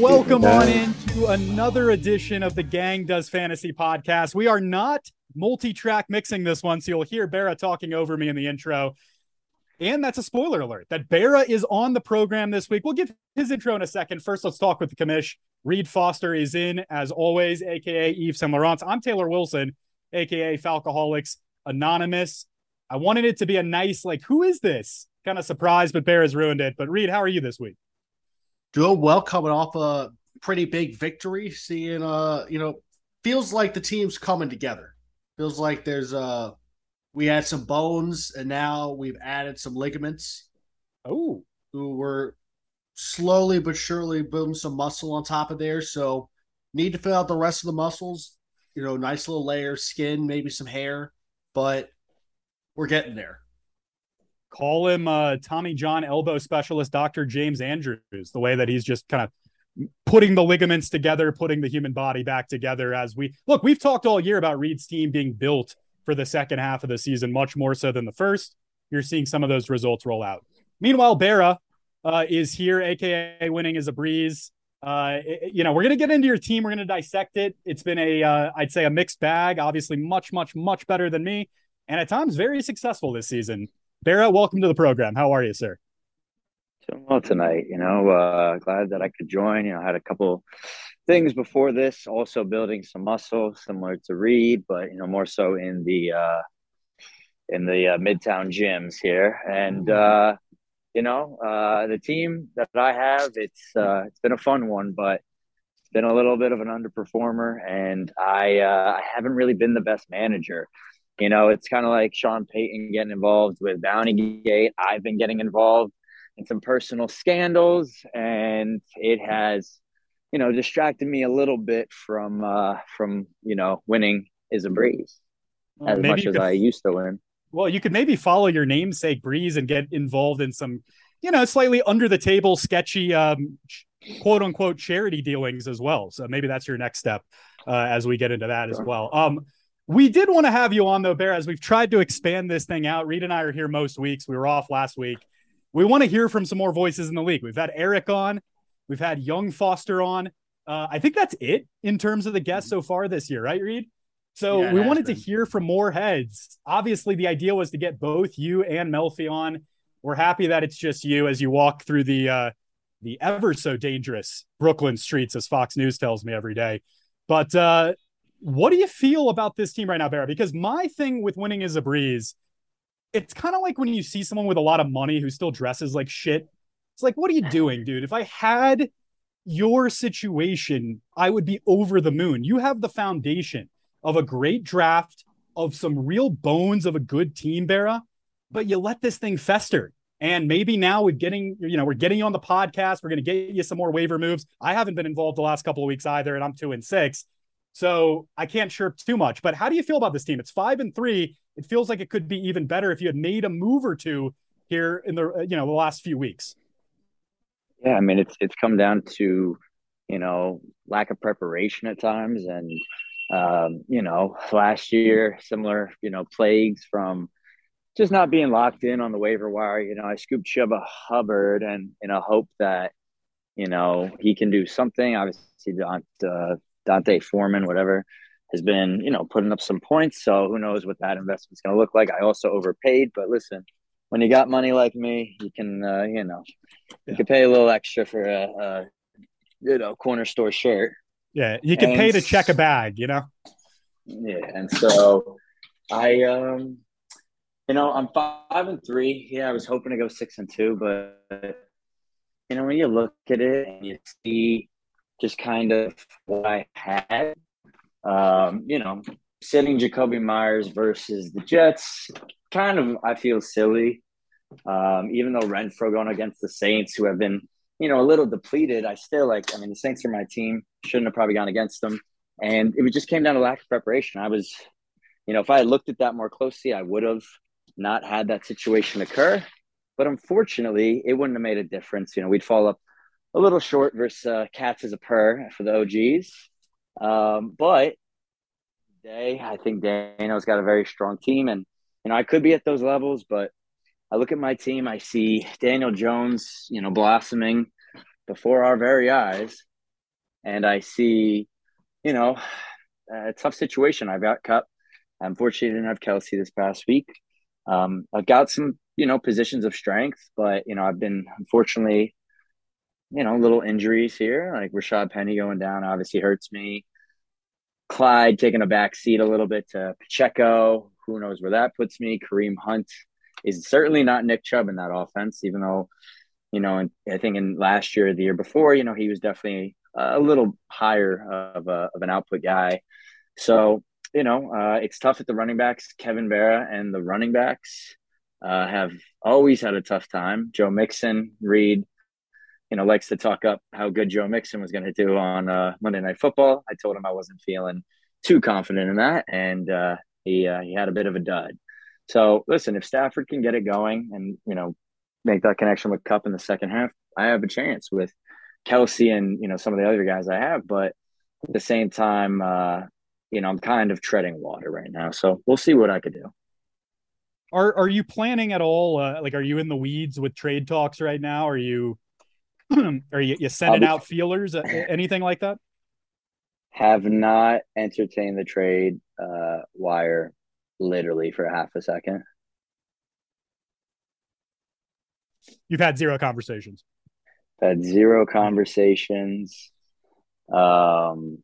welcome on into another edition of the Gang Does Fantasy podcast. We are not multi track mixing this one, so you'll hear Barra talking over me in the intro. And that's a spoiler alert that Barra is on the program this week. We'll give his intro in a second. First, let's talk with the commish. Reed Foster is in, as always, aka Yves Saint Laurent. I'm Taylor Wilson, aka Falcoholics Anonymous. I wanted it to be a nice, like, who is this? Kind of surprised, but Barra's ruined it. But Reed, how are you this week? Doing well coming off a pretty big victory seeing uh you know feels like the team's coming together. Feels like there's uh we had some bones and now we've added some ligaments Oh, who were slowly but surely building some muscle on top of there. So need to fill out the rest of the muscles you know nice little layer skin maybe some hair but we're getting there call him uh, Tommy John elbow specialist, Dr. James Andrews, the way that he's just kind of putting the ligaments together, putting the human body back together as we look. We've talked all year about Reed's team being built for the second half of the season, much more so than the first. You're seeing some of those results roll out. Meanwhile, Barra uh, is here, aka winning is a breeze. Uh, it- you know, we're gonna get into your team. We're gonna dissect it. It's been a, uh, I'd say, a mixed bag. Obviously, much, much, much better than me, and at times very successful this season. Barra, welcome to the program. How are you, sir? Doing well tonight, you know. Uh, glad that I could join. You know, I had a couple things before this, also building some muscle, similar to Reed, but you know, more so in the uh, in the uh, Midtown gyms here. And uh, you know, uh, the team that I have, it's uh, it's been a fun one, but been a little bit of an underperformer, and I uh, I haven't really been the best manager. You know, it's kind of like Sean Payton getting involved with Bounty Gate. I've been getting involved in some personal scandals, and it has, you know, distracted me a little bit from uh, from you know winning is a breeze as Maybe much as could- I used to win. Well, you could maybe follow your namesake Breeze and get involved in some, you know, slightly under the table, sketchy, um, quote unquote charity dealings as well. So maybe that's your next step uh, as we get into that as well. Um, we did want to have you on though, Bear, as we've tried to expand this thing out. Reed and I are here most weeks. We were off last week. We want to hear from some more voices in the league. We've had Eric on, we've had Young Foster on. Uh, I think that's it in terms of the guests so far this year, right, Reed? So Yeah, we wanted to hear from more heads. Obviously, the idea was to get both you and Melfi on. We're happy that it's just you as you walk through the uh, the ever so dangerous Brooklyn streets, as Fox News tells me every day. But uh, what do you feel about this team right now, Barra? Because my thing with winning is a breeze. It's kind of like when you see someone with a lot of money who still dresses like shit. It's like, what are you doing, dude? If I had your situation, I would be over the moon. You have the foundation of a great draft, of some real bones of a good team, Barra, but you let this thing fester. And maybe now we're getting, you know, we're getting you on the podcast. We're going to get you some more waiver moves. I haven't been involved the last couple of weeks either, and I'm two and six. So I can't chirp too much. But how do you feel about this team? It's five and three. It feels like it could be even better if you had made a move or two here in the, you know, the last few weeks. Yeah, I mean it's it's come down to you know lack of preparation at times, and um, you know last year similar you know plagues from just not being locked in on the waiver wire. You know, I scooped Chuba Hubbard, and in a hope that you know he can do something. Obviously, D'Onta, uh, D'Onta Foreman, whatever, has been you know putting up some points. So who knows what that investment's going to look like? I also overpaid, but listen, when you got money like me, you can uh, you know you can pay a little extra for a, a you know corner store shirt. Yeah, you can And- pay to check a bag, you know. Yeah, and so I um you know I'm five and three. Yeah, I was hoping to go six and two, but you know when you look at it and you see just kind of what I had, um, you know, sitting Jakobi Meyers versus the Jets, kind of I feel silly. Um, even though Renfrow going against the Saints, who have been, you know, a little depleted, I still like. I mean, the Saints are my team. Shouldn't have probably gone against them, and it just came down to lack of preparation. I was, you know, if I had looked at that more closely, I would have not had that situation occur. But unfortunately, it wouldn't have made a difference. You know, we'd fall up a little short versus uh, Cats as a purr for the OGs. Um, but day. I think Daniel's got a very strong team, and you know I could be at those levels, but I look at my team, I see Daniel Jones, you know, blossoming before our very eyes, and I see, you know, a tough situation. I've got Kupp. Unfortunately, I didn't have Kelce this past week. Um, I've got some, you know, positions of strength, but you know, I've been unfortunately, you know, little injuries here. Like Rashad Penny going down obviously hurts me. Clyde taking a back seat a little bit to Pacheco. Who knows where that puts me? Kareem Hunt is certainly not Nick Chubb in that offense, even though, you know, I think in last year, the year before, you know, he was definitely a little higher of, a, of an output guy. So, you know, uh, it's tough at the running backs. Kevin Vera and the running backs uh, have always had a tough time. Joe Mixon, Reed, you know, likes to talk up how good Joe Mixon was going to do on uh, Monday Night Football. I told him I wasn't feeling too confident in that, and uh, he uh, he had a bit of a dud. So listen, if Stafford can get it going and you know make that connection with Kupp in the second half, I have a chance with Kelce and you know some of the other guys I have. But at the same time, uh, you know, I'm kind of treading water right now. So we'll see what I could do. Are are you planning at all? Uh, like, are you in the weeds with trade talks right now? Are you are you, you sending out feelers? Anything like that? Have not entertained the trade uh, wire literally for half a second. You've had zero conversations. Had zero conversations. Um,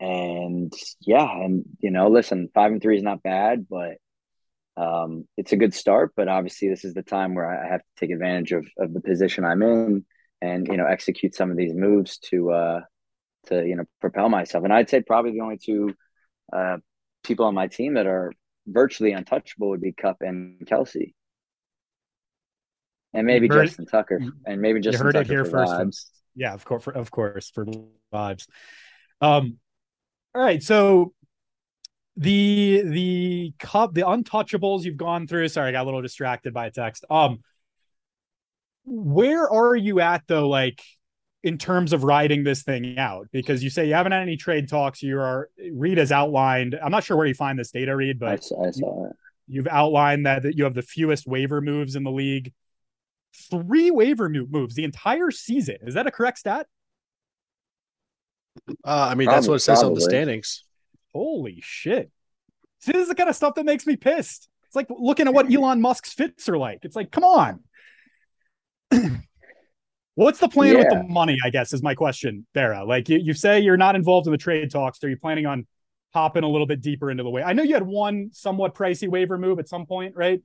and yeah, and you know, listen, five and three is not bad, but um, it's a good start. But obviously, this is the time where I have to take advantage of of the position I'm in, and you know, execute some of these moves to uh, to you know propel myself. And I'd say probably the only two uh, people on my team that are virtually untouchable would be Kupp and Kelce, And maybe Justin Tucker. And maybe Justin heard Tucker it here first. Vibes. Yeah, of course, for, of course, for vibes. Um, all right, so the the cup, the untouchables you've gone through. Sorry, I got a little distracted by a text. Um, where are you at though? Like in terms of riding this thing out? Because you say you haven't had any trade talks. You are Reed has outlined. I'm not sure where you find this data, Reed, but I saw, I saw it. You've outlined that, that you have the fewest waiver moves in the league. Three waiver moves the entire season. Is that a correct stat? Uh, I mean, probably, that's what it says probably. on the standings. Holy shit! See, this is the kind of stuff that makes me pissed. It's like looking at what Elon Musk's fits are like. It's like, come on. What's the plan yeah. with the money? I guess is my question, Vera. Like you, you say you're not involved in the trade talks. Are you planning on hopping a little bit deeper into the way? I know you had one somewhat pricey waiver move at some point, right?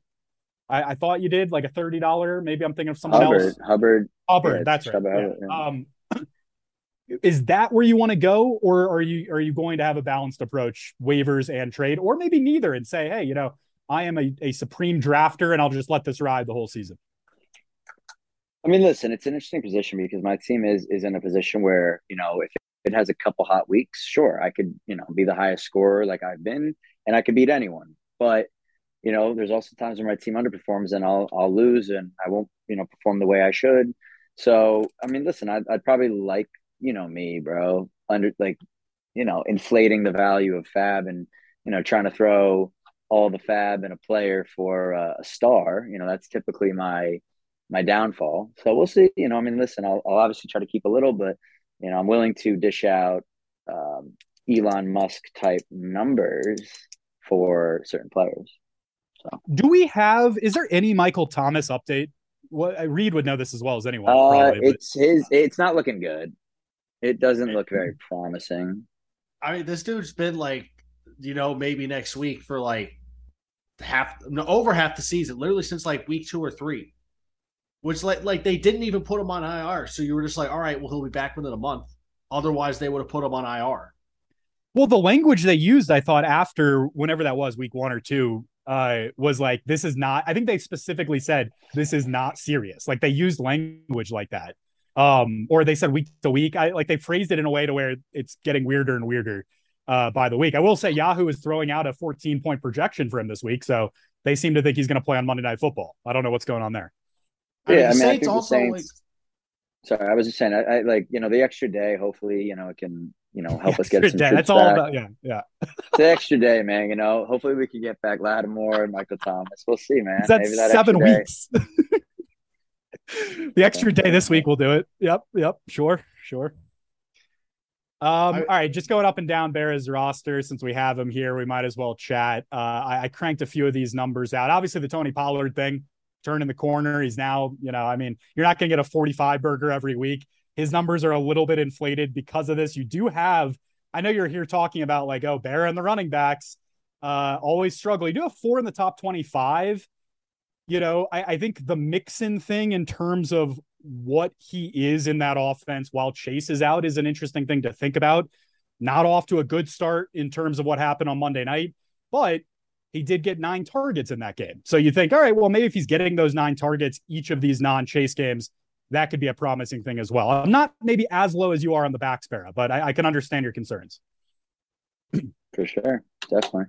I, I thought you did like a thirty dollar. Maybe I'm thinking of someone Hubbard, else. Hubbard. Hubbard. Yeah, that's right. Hubbard, yeah. Um, is that where you want to go, or are you are you going to have a balanced approach, waivers and trade, or maybe neither, and say, hey, you know, I am a, a supreme drafter, and I'll just let this ride the whole season. I mean, listen, it's an interesting position because my team is is in a position where you know if it has a couple hot weeks, sure, I could you know be the highest scorer like I've been, and I could beat anyone. But you know, there's also times when my team underperforms and I'll I'll lose and I won't you know perform the way I should. So I mean, listen, I'd, I'd probably like you know me, bro, under like you know inflating the value of Fab and you know trying to throw all the Fab in a player for uh, a star. You know, that's typically my my downfall. So we'll see. You know, I mean, listen, I'll, I'll obviously try to keep a little, but you know, I'm willing to dish out um, Elon Musk type numbers for certain players. So, do we have? Is there any Michael Thomas update? What Reed would know this as well as anyone. Uh, probably, it's but... his. It's not looking good. It doesn't look very promising. I mean, this dude's been like, you know, maybe next week for like half, no, over half the season, literally since like week two or three which like like they didn't even put him on IR. So you were just like, all right, well he'll be back within a month. Otherwise, they would have put him on IR. Well, the language they used, I thought after whenever that was, week one or two, uh, was like, this is not. I think they specifically said this is not serious. Like they used language like that, um, or they said week to week. I like they phrased it in a way to where it's getting weirder and weirder uh, by the week. I will say Yahoo is throwing out a 14 point projection for him this week, so they seem to think he's going to play on Monday Night Football. I don't know what's going on there. I yeah, mean, I mean, I also Saints, like. Sorry, I was just saying, I, I, like you know the extra day. Hopefully, you know it can you know, help us get extra some day. troops That's all about yeah, yeah. It's an extra day, man. You know, hopefully we can get back Lattimore and Michael Thomas. We'll see, man. That's Maybe that seven extra day- weeks. the extra day this week will do it. Yep, yep, sure, sure. Um, I- all right, just going up and down Bears roster since we have him here, we might as well chat. Uh, I, I cranked a few of these numbers out. Obviously, the Tony Pollard thing, turning the corner. He's now, you know, I mean, you're not going to get a 45 burger every week. His numbers are a little bit inflated because of this. You do have, I know you're here talking about like, oh, Bear and the running backs uh, always struggle. You do have four in the top 25 you know, I, I think the Mixon thing in terms of what he is in that offense while Chase is out is an interesting thing to think about. Not off to a good start in terms of what happened on Monday night, but he did get nine targets in that game. So you think, all right, well, maybe if he's getting those nine targets each of these non chase games, that could be a promising thing as well. I'm not maybe as low as you are on the back sparrow, but I, I can understand your concerns. for sure, definitely.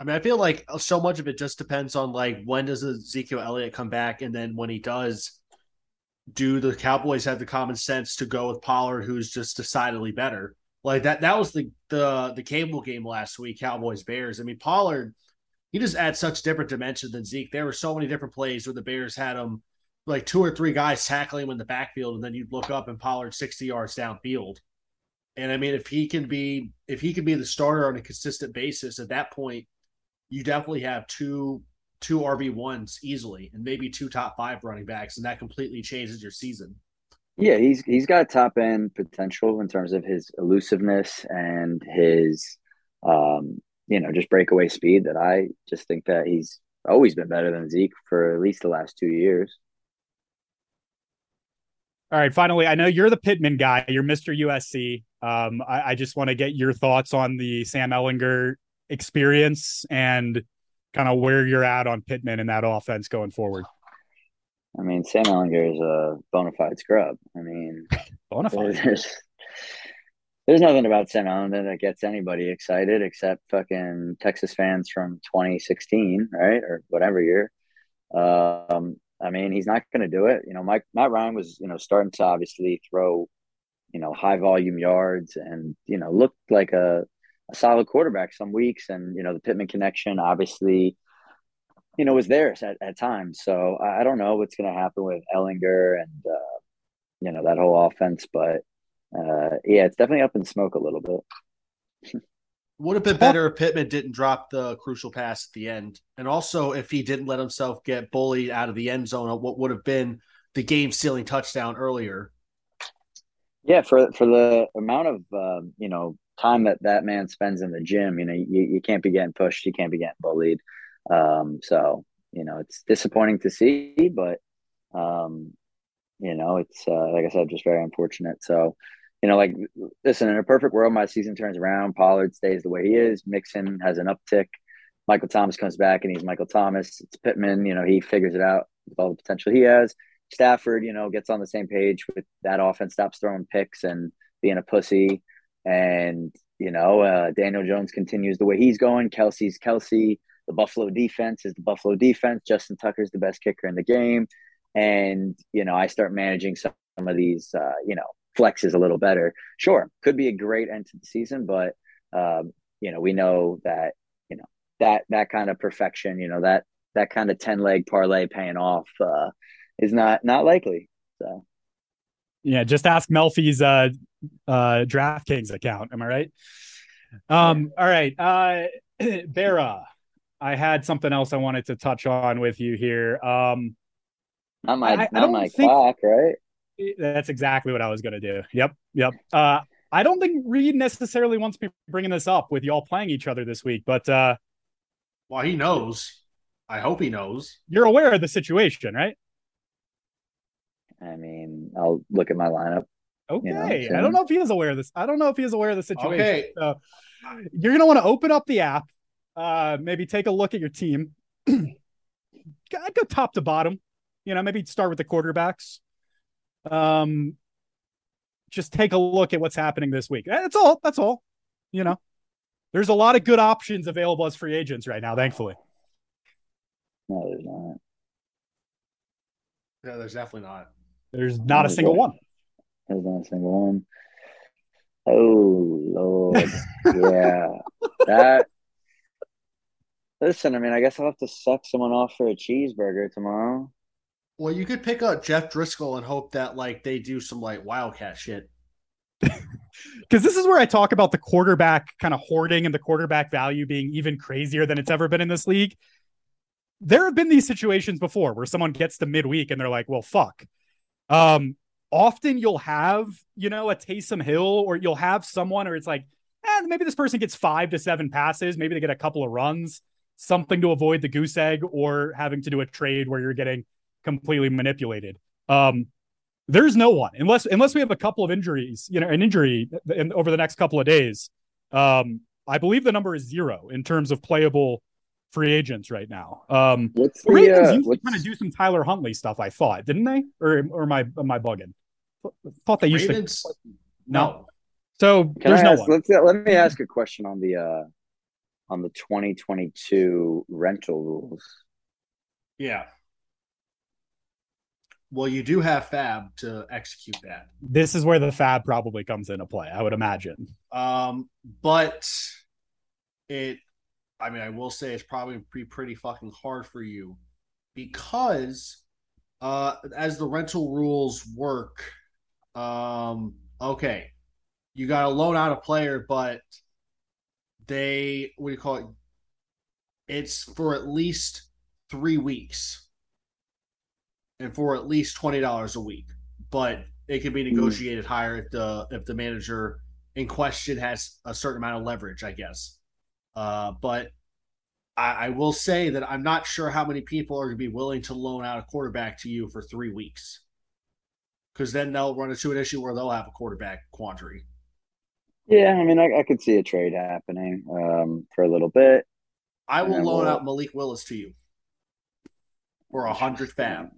I mean, I feel like so much of it just depends on like when does Ezekiel Elliott come back, and then when he does, do the Cowboys have the common sense to go with Pollard, who's just decidedly better? Like that. That was the the the cable game last week, Cowboys Bears. I mean, Pollard, he just adds such different dimension than Zeke. There were so many different plays where the Bears had him like two or three guys tackling him in the backfield, and then you'd look up and Pollard sixty yards downfield. And I mean, if he can be if he can be the starter on a consistent basis at that point, you definitely have two two RB ones easily, and maybe two top five running backs, and that completely changes your season. Yeah, he's he's got top end potential in terms of his elusiveness and his um, you know, just breakaway speed that I just think that he's always been better than Zeke for at least the last two years. All right, finally, I know you're the Pittman guy. You're Mr. USC. Um, I, I just want to get your thoughts on the Sam Ehlinger experience and kind of where you're at on Pittman in that offense going forward. I mean, Sam Ehlinger is a bona fide scrub. I mean, Bonafide. there's there's nothing about Sam Ehlinger that gets anybody excited except fucking Texas fans from 2016, right, or whatever year. Um, I mean, he's not going to do it. You know, Mike Matt Ryan was, you know, starting to obviously throw, you know, high volume yards and you know looked like a, a solid quarterback some weeks, and you know the Pittman connection obviously, you know, was there at, at times. So I, I don't know what's going to happen with Ehlinger and uh, you know that whole offense, but uh, yeah, it's definitely up in smoke a little bit. Would have been better if Pittman didn't drop the crucial pass at the end, and also if he didn't let himself get bullied out of the end zone on what would have been the game sealing touchdown earlier. Yeah, for for the amount of um, you know time that that man spends in the gym, you know, you, you can't be getting pushed, you can't be getting bullied. Um, so you know, it's disappointing to see, but um, you know, it's uh, like I said, just very unfortunate. So, you know, like listen, in a perfect world, my season turns around. Pollard stays the way he is. Mixon has an uptick. Michael Thomas comes back and he's Michael Thomas. It's Pittman, you know, he figures it out with all the potential he has. Stafford, you know, gets on the same page with that offense, stops throwing picks and being a pussy. And, you know, uh, Daniel Jones continues the way he's going. Kelce's Kelce. The Buffalo defense is the Buffalo defense. Justin Tucker's the best kicker in the game. And, you know, I start managing some, of these, uh, you know, flexes a little better. Sure, could be a great end to the season, but, um, you know, we know that, you know, that, that kind of perfection, you know, that, that kind of 10 leg parlay paying off, uh, is not, not likely. So, Yeah, just ask Melfi's uh uh DraftKings account. Am I right? Um, all right. Uh Bera, I had something else I wanted to touch on with you here. Um not my, I- I not don't my think- clock, right? That's exactly what I was gonna do. Yep, yep. Uh I don't think Reed necessarily wants me bringing this up with y'all playing each other this week, but uh Well, he knows. I hope he knows. you're aware of the situation, right? I mean, I'll look at my lineup. Okay. know, I don't know if he is aware of this. I don't know if he is aware of the situation. Okay. So you're gonna want to open up the app, uh, maybe take a look at your team. I'd go top to bottom. You know, maybe start with the quarterbacks. Um, just take a look at what's happening this week. That's all. That's all. You know, there's a lot of good options available as free agents right now. Thankfully. No, there's not. No, there's definitely not. There's not a single one. There's not a single one. Oh Lord, yeah. That. Listen, I mean, I guess I'll have to suck someone off for a cheeseburger tomorrow. Well, you could pick up Jeff Driskel and hope that like they do some like wildcat shit. because this is where I talk about the quarterback kind of hoarding and the quarterback value being even crazier than it's ever been in this league. There have been these situations before where someone gets to midweek and they're like, well, fuck. Um, often you'll have, you know, a Taysom Hill or you'll have someone, or it's like, eh, maybe this person gets five to seven passes, maybe they get a couple of runs, something to avoid the goose egg or having to do a trade where you're getting completely manipulated. Um, there's no one unless unless we have a couple of injuries, you know, an injury in, over the next couple of days. Um, I believe the number is zero in terms of playable free agents right now. Um, What's the the Ravens uh, used to kind of do some Tyler Huntley stuff. I thought, didn't they? Or or am I am I bugging? Thought they used Ravens, to. No. So Can there's I no ask, one. let's let me ask a question on the uh on the 2022 rental rules. Yeah. Well, you do have Fab to execute that. This is where the fab probably comes into play. I would imagine. Um, but it, I mean, I will say it's probably be pretty fucking hard for you because, uh, as the rental rules work, um, okay, you got to loan out a player, but they, what do you call it? It's for at least three weeks and for at least twenty dollars a week, but it can be negotiated higher if the if the manager in question has a certain amount of leverage, I guess. Uh, but I, I will say that I'm not sure how many people are going to be willing to loan out a quarterback to you for three weeks, because then they'll run into an issue where they'll have a quarterback quandary. Yeah, I mean, I, I could see a trade happening um, for a little bit. I will loan we'll- out Malik Willis to you for a hundred fab.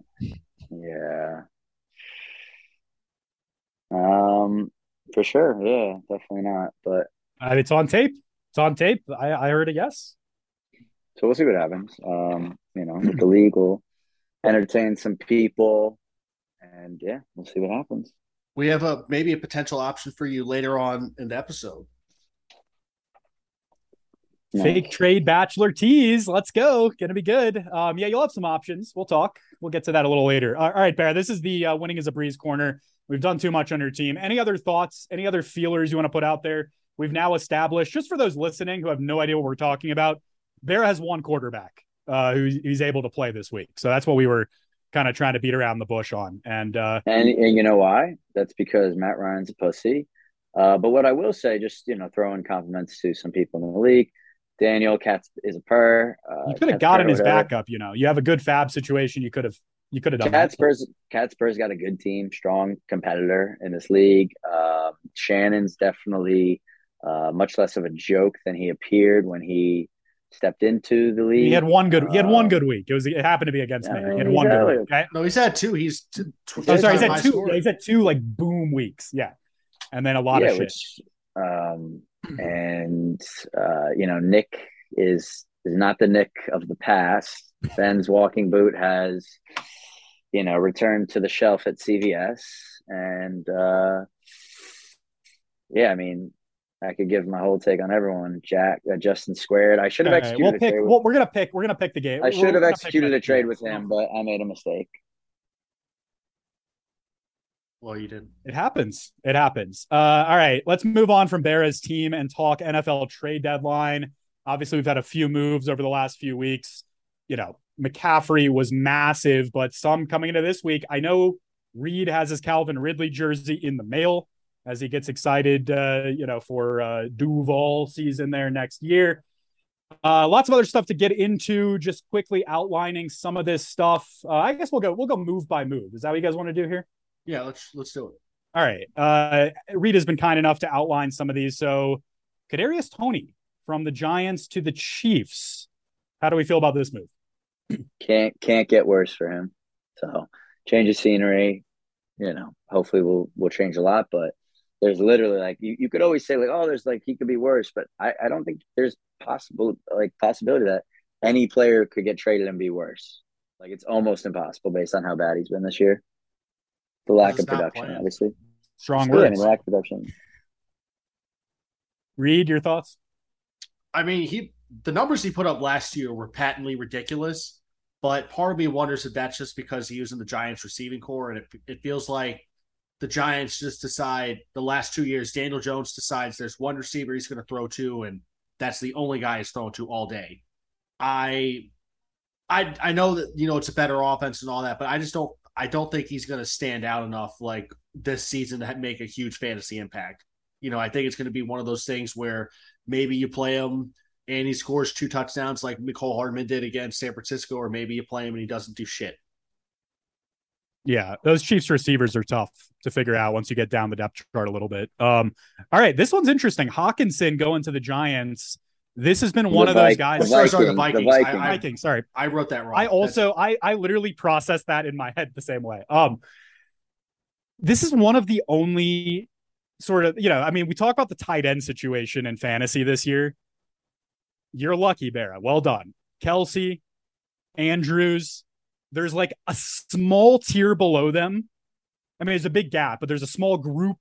Yeah. Um, for sure. Yeah, definitely not. But Uh, it's on tape. It's on tape. I, I heard a yes. so we'll see what happens. Um, you know, with the league will entertain some people, and yeah, we'll see what happens. We have a maybe a potential option for you later on in the episode. No. Fake trade bachelor tease. Let's go. Gonna be good. Um, yeah, you'll have some options. We'll talk. We'll get to that a little later. All right, Bear. This is the uh, winning is a breeze corner. We've done too much on your team. Any other thoughts? Any other feelers you want to put out there? We've now established, just for those listening who have no idea what we're talking about, Bear has one quarterback uh, who he's able to play this week. So that's what we were kind of trying to beat around the bush on. And uh, And and you know why? That's because Matt Ryan's a pussy. Uh, but what I will say, just you know, throwing compliments to some people in the league. Daniel Katz is a per. Uh, you could have Katz gotten per, his backup. You know, you have a good fab situation. You could have you could have done Cat that. Spurs, Cat Spurs got a good team, strong competitor in this league. Um, Shannon's definitely uh, much less of a joke than he appeared when he stepped into the league. He had one good. He had one good week. It was. It happened to be against yeah, me. He had he's one good week. Okay? No, he's had two. He's t- tw- Oh, sorry. He's high had two. scorer. Yeah, he's had two like boom weeks. Yeah, and then a lot yeah, of shit. which, um, and uh, you know, Nick is is not the Nick of the past. Ben's walking boot has, you know, returned to the shelf at CVS, and uh, yeah, I mean, I could give my whole take on everyone. Jack, uh, Justin squared. I should have right, executed we'll pick. trade. With, Well, we're gonna pick. We're gonna pick the game. I should have executed a trade with him, but I made a mistake. Well, you didn't. It happens. It happens. Uh, all right, let's move on from Bear's team and talk NFL trade deadline. Obviously, we've had a few moves over the last few weeks. You know, McCaffrey was massive, but some coming into this week. I know Reed has his Calvin Ridley jersey in the mail as he gets excited, uh, you know, for uh, Duval season there next year. Uh, lots of other stuff to get into. Just quickly outlining some of this stuff. Uh, I guess we'll go. We'll go move by move. Is that what you guys want to do here? Yeah, let's let's do it. All right. Uh, Reed has been kind enough to outline some of these. So, Kadarius Toney from the Giants to the Chiefs. How do we feel about this move? Can't can't get worse for him. So change of scenery, you know. Hopefully we'll we'll change a lot, but there's literally like you, you could always say like oh there's like he could be worse, but I, I don't think there's possible like possibility that any player could get traded and be worse. Like it's almost impossible based on how bad he's been this year. The lack of production, playing. obviously. Strong Yeah, I mean, lack of production. Reed, your thoughts? I mean, he the numbers he put up last year were patently ridiculous, but part of me wonders if that's just because he was in the Giants receiving core, and it, it feels like the Giants just decide the last two years, Daniel Jones decides there's one receiver he's going to throw to, and that's the only guy he's throwing to all day. I, I, I know that you know it's a better offense and all that, but I just don't. I don't think he's going to stand out enough like this season to make a huge fantasy impact. You know, I think it's going to be one of those things where maybe you play him and he scores two touchdowns like Mecole Hardman did against San Francisco, or maybe you play him and he doesn't do shit. Yeah, those Chiefs receivers are tough to figure out once you get down the depth chart a little bit. Um, all right, this one's interesting. Hockenson going to the Giants. This has been one The of those guys. the Sorry, sorry, the Vikings. The I- Viking. I- Vikings, sorry. I wrote that wrong. I also I I literally processed that in my head the same way. Um this is one of the only sort of, you know, I mean, we talk about the tight end situation in fantasy this year. You're lucky, Barra. Well done. Kelce, Andrews, there's like a small tier below them. I mean, there's a big gap, but there's a small group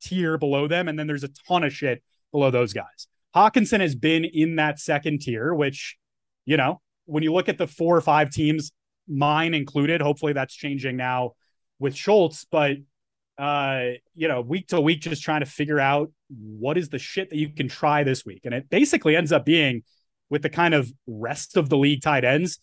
tier below them, and then there's a ton of shit below those guys. Hockenson has been in that second tier, which, you know, when you look at the four or five teams, mine included, hopefully that's changing now with Schultz, but uh, you know, week to week, just trying to figure out what is the shit that you can try this week. And it basically ends up being with the kind of rest of the league tight ends.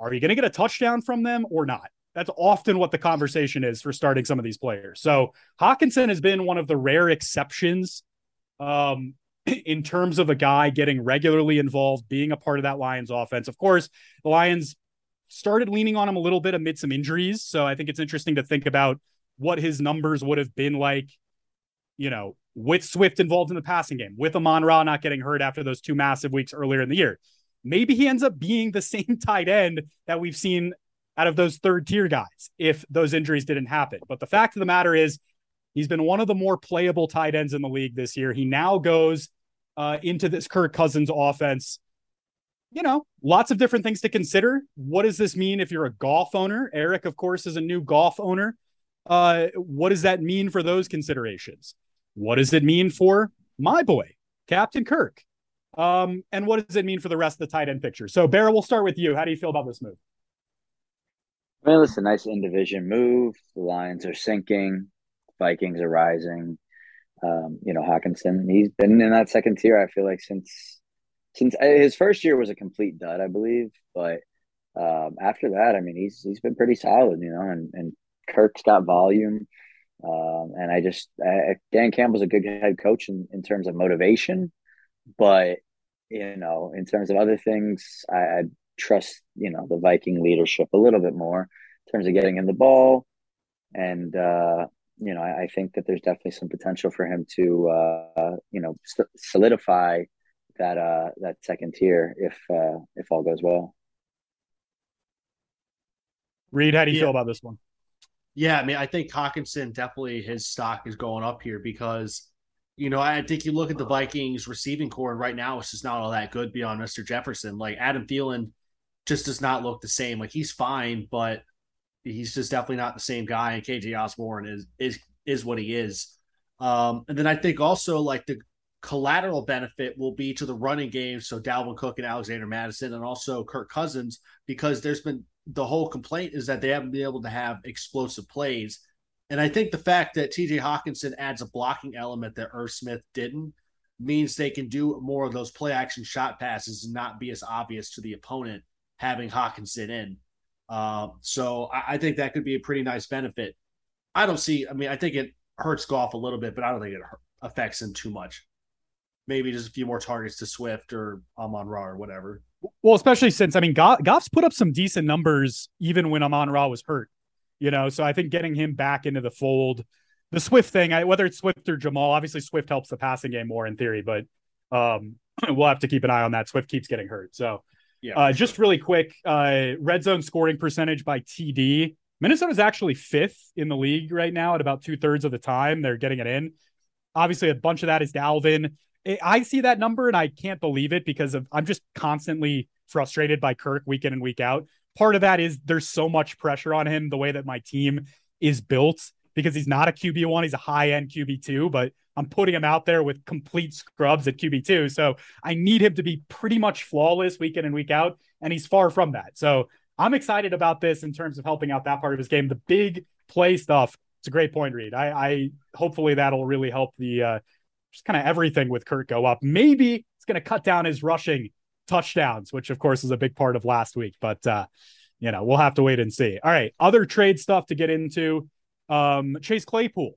Are you going to get a touchdown from them or not? That's often what the conversation is for starting some of these players. So Hockenson has been one of the rare exceptions um, in terms of a guy getting regularly involved, being a part of that Lions offense. Of course, the Lions started leaning on him a little bit amid some injuries. So I think it's interesting to think about what his numbers would have been like, you know, with Swift involved in the passing game, with Amon Ra not getting hurt after those two massive weeks earlier in the year. Maybe he ends up being the same tight end that we've seen out of those third tier guys if those injuries didn't happen. But the fact of the matter is, he's been one of the more playable tight ends in the league this year. He now goes uh, into this Kirk Cousins offense. You know, lots of different things to consider. What does this mean if you're a Goff owner? Eric, of course, is a new Goff owner. Uh, what does that mean for those considerations? What does it mean for my boy, Captain Kirk? Um, and what does it mean for the rest of the tight end picture? So, Barra, we'll start with you. How do you feel about this move? I mean, a nice in division move. The Lions are sinking, Vikings are rising. Um, you know, Hockenson, he's been in that second tier. I feel like since since uh, his first year was a complete dud, I believe. But um, after that, I mean, he's he's been pretty solid, you know. And and Kirk's got volume, um, and I just I, Dan Campbell's a good head coach in, in terms of motivation, but you know, in terms of other things, I, I trust you know the Viking leadership a little bit more in terms of getting him the ball, and uh, you know I, I think that there's definitely some potential for him to uh, you know solidify that uh, that second tier if uh, if all goes well. Reed, how do you Yeah. feel about this one? Yeah, I mean, I think Hockenson definitely his stock is going up here because, you know, I think you look at the Vikings receiving core, and right now it's just not all that good beyond Mr. Jefferson. Like Adam Thielen just does not look the same. Like he's fine, but he's just definitely not the same guy. And KJ Osborn is is is what he is. Um, and then I think also like the collateral benefit will be to the running game. So Dalvin Cook and Alexander Mattison, and also Kirk Cousins, because there's been the whole complaint is that they haven't been able to have explosive plays. And I think the fact that TJ Hockenson adds a blocking element that Irv Smith didn't means they can do more of those play action shot passes and not be as obvious to the opponent having Hockenson in. Uh, so I, I think that could be a pretty nice benefit. I don't see, I mean, I think it hurts Goff a little bit, but I don't think it affects him too much. Maybe just a few more targets to Swift or Amon Ra or whatever. Well, especially since I mean, Goff, Goff's put up some decent numbers even when Amon Ra was hurt. You know, so I think getting him back into the fold, the Swift thing, I, whether it's Swift or Jamal, obviously Swift helps the passing game more in theory, but um, we'll have to keep an eye on that. Swift keeps getting hurt, so Yeah. uh, just really quick, uh, red zone scoring percentage by TD. Minnesota's actually fifth in the league right now at about two thirds of the time they're getting it in. Obviously, a bunch of that is Dalvin. I- see that number and I can't believe it because of I'm just constantly frustrated by Kirk week in and week out. Part of that is there's so much pressure on him the way that my team is built because he's not a QB one, he's a high end QB two, but I'm putting him out there with complete scrubs at QB2. So I need him to be pretty much flawless week in and week out. And he's far from that. So I'm excited about this in terms of helping out that part of his game. The big play stuff, it's a great point, Reed. I, I hopefully that'll really help the uh, just kind of everything with Kurt go up. Maybe it's going to cut down his rushing touchdowns, which of course is a big part of last week. But uh, you know, we'll have to wait and see. All right, other trade stuff to get into. Um, Chase Claypool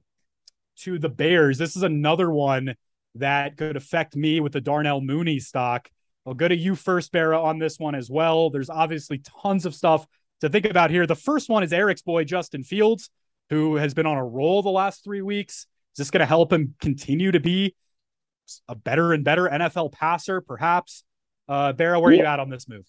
to the Bears. This is another one that could affect me with the Darnell Mooney stock. I'll go to you first, Barra, on this one as well. There's obviously tons of stuff to think about here. The first one is Eric's boy, Justin Fields, who has been on a roll the last three weeks. Is this going to help him continue to be a better and better NFL passer, perhaps? Uh, Barra, where yeah. are you at on this move?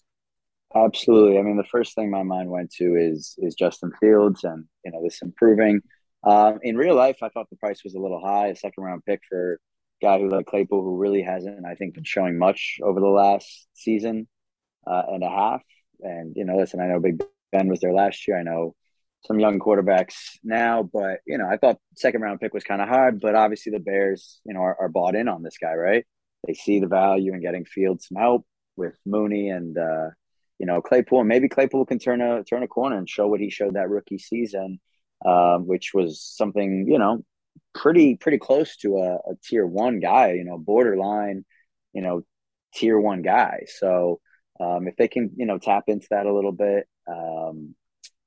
Absolutely. I mean, the first thing my mind went to is is Justin Fields and you know this improving. Um, in real life, I thought the price was a little high, a second round pick for a guy who like Claypool, who really hasn't, I think, been showing much over the last season uh, and a half. And you know, listen, I know Big Ben was there last year. I know some young quarterbacks now, but you know, I thought second round pick was kind of hard. But obviously, the Bears, you know, are, are, bought in on this guy, right? They see the value in getting Fields some help with Mooney and uh, you know Claypool. And maybe Claypool can turn a turn a corner and show what he showed that rookie season, uh, which was something you know pretty pretty close to a, a tier one guy. You know, borderline, you know, tier one guy. So um, if they can you know tap into that a little bit, um,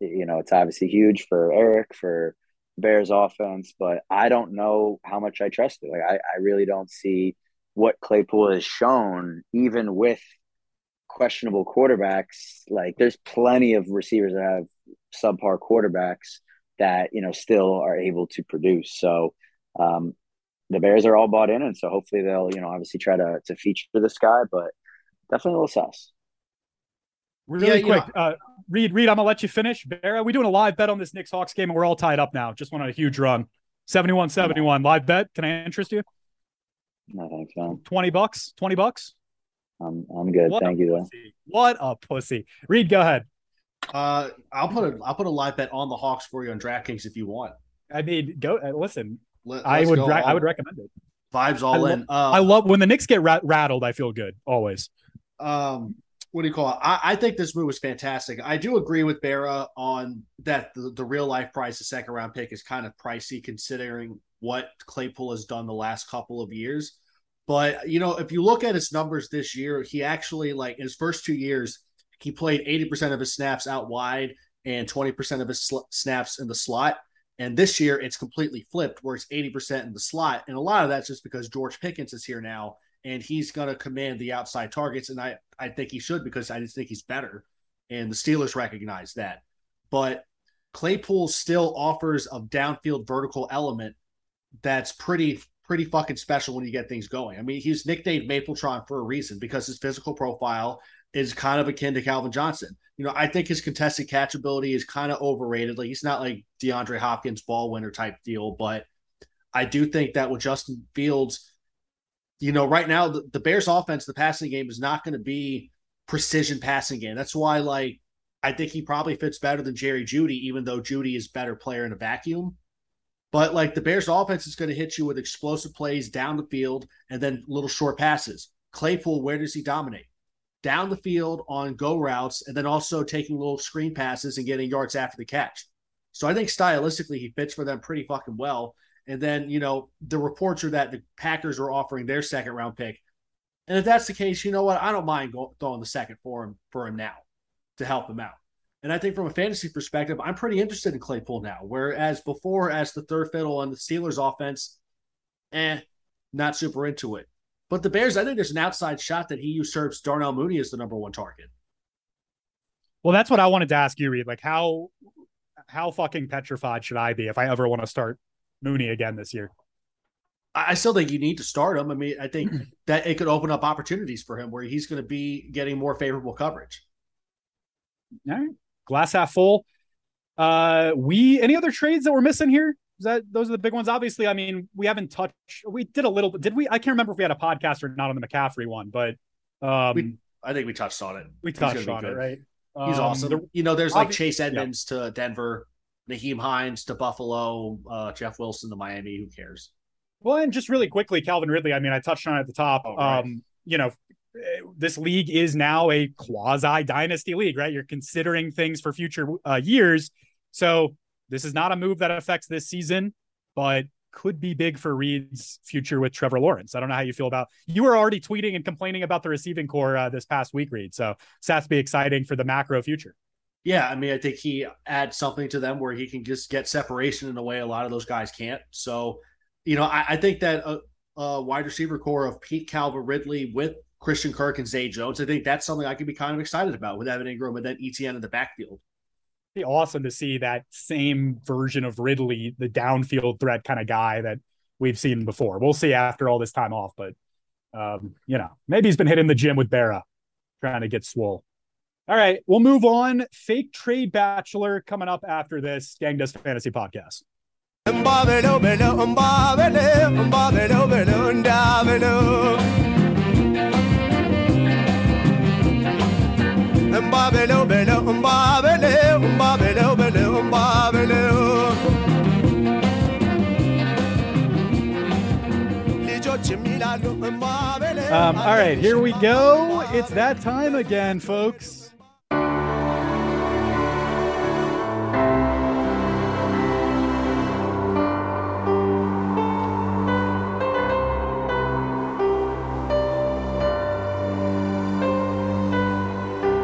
you know, it's obviously huge for Eric for Bears offense, but I don't know how much I trust it. Like I, I really don't see what Claypool has shown, even with questionable quarterbacks. Like there's plenty of receivers that have subpar quarterbacks that you know still are able to produce. So um, the Bears are all bought in, and so hopefully they'll you know obviously try to to feature this guy, but definitely a little sus. Really yeah, quick, uh, Reed, Reed, I'm gonna let you finish. Barra, we doing a live bet on this Knicks Hawks game, and we're all tied up now. Just went on a huge run. 71 71 live bet. Can I interest you? No, thanks, man. 20 bucks. 20 bucks. I'm I'm good. What Thank you though. What a pussy. Reed, go ahead. Uh, I'll put a I'll put a live bet on the Hawks for you on DraftKings if you want. I mean, go uh, listen. Let, I would ra- I would recommend it. Vibes all I in. Lo- um, I love when the Knicks get rat- rattled. I feel good always. Um, what do you call it? I, I, think this move was fantastic. I do agree with Barra on that the, the real life price, the second round pick, is kind of pricey considering what Claypool has done the last couple of years. But you know, if you look at his numbers this year, he actually like in his first two years, he played 80% of his snaps out wide and 20% of his sl- snaps in the slot. And this year it's completely flipped where it's 80% in the slot. And a lot of that's just because George Pickens is here now and he's going to command the outside targets. And I, I think he should because I just think he's better. And the Steelers recognize that. But Claypool still offers a downfield vertical element that's pretty pretty fucking special when you get things going. I mean, he's nicknamed Mapletron for a reason because his physical profile is kind of akin to Calvin Johnson. You know, I think his contested catch ability is kind of overrated. Like he's not like DeAndre Hopkins ball winner type deal, but I do think that with Justin Fields, you know, right now the, the Bears offense, the passing game is not going to be precision passing game. That's why like I think he probably fits better than Jerry Jeudy, even though Jeudy is better player in a vacuum. But like the Bears offense is going to hit you with explosive plays down the field and then little short passes. Claypool, where does he dominate? Down the field on go routes and then also taking little screen passes and getting yards after the catch. So I think stylistically he fits for them pretty fucking well. And then, you know, the reports are that the Packers are offering their second round pick. And if that's the case, you know what? I don't mind go- throwing the second for him for him now to help him out. And I think from a fantasy perspective, I'm pretty interested in Claypool now. Whereas before, as the third fiddle on the Steelers offense, eh, not super into it. But the Bears, I think there's an outside shot that he usurps Darnell Mooney as the number one target. Well, that's what I wanted to ask you, Reed. Like how how fucking petrified should I be if I ever want to start Mooney again this year? I still think you need to start him. I mean, I think that it could open up opportunities for him where he's going to be getting more favorable coverage. All right glass half full. Uh, we any other trades that we're missing here? That those are the big ones? Obviously, I mean, we haven't touched. We did a little. Did we? I can't remember if we had a podcast or not on the McCaffrey one, but um, we, I think we touched on it. We touched on it, right? He's um, awesome. The, you know, there's like Chase Edmonds yeah. to Denver, Nyheim Hines to Buffalo, uh, Jeff Wilson to Miami. Who cares? Well, and just really quickly, Calvin Ridley. I mean, I touched on it at the top. Oh, right. Um, you know, this league is now a quasi dynasty league, right? You're considering things for future uh, years. So this is not a move that affects this season, but could be big for Reed's future with Trevor Lawrence. I don't know how you feel about. You were already tweeting and complaining about the receiving corps uh, this past week, Reed. So this has to be exciting for the macro future. Yeah, I mean, I think he adds something to them where he can just get separation in a way a lot of those guys can't. So, you know, I, I think that a, a wide receiver corps of Pete Calvin Ridley with Christian Kirk and Zay Jones, I think that's something I could be kind of excited about with Evan Engram and then ETN in the backfield. Be awesome to see that same version of Ridley, the downfield threat kind of guy that we've seen before. We'll see after all this time off, but um, you know, maybe he's been hitting the gym with Barra, trying to get swole. All right, we'll move on. Fake trade bachelor coming up after this Gang Does Fantasy Podcast. Um, all right, here we go. It's that time again, folks.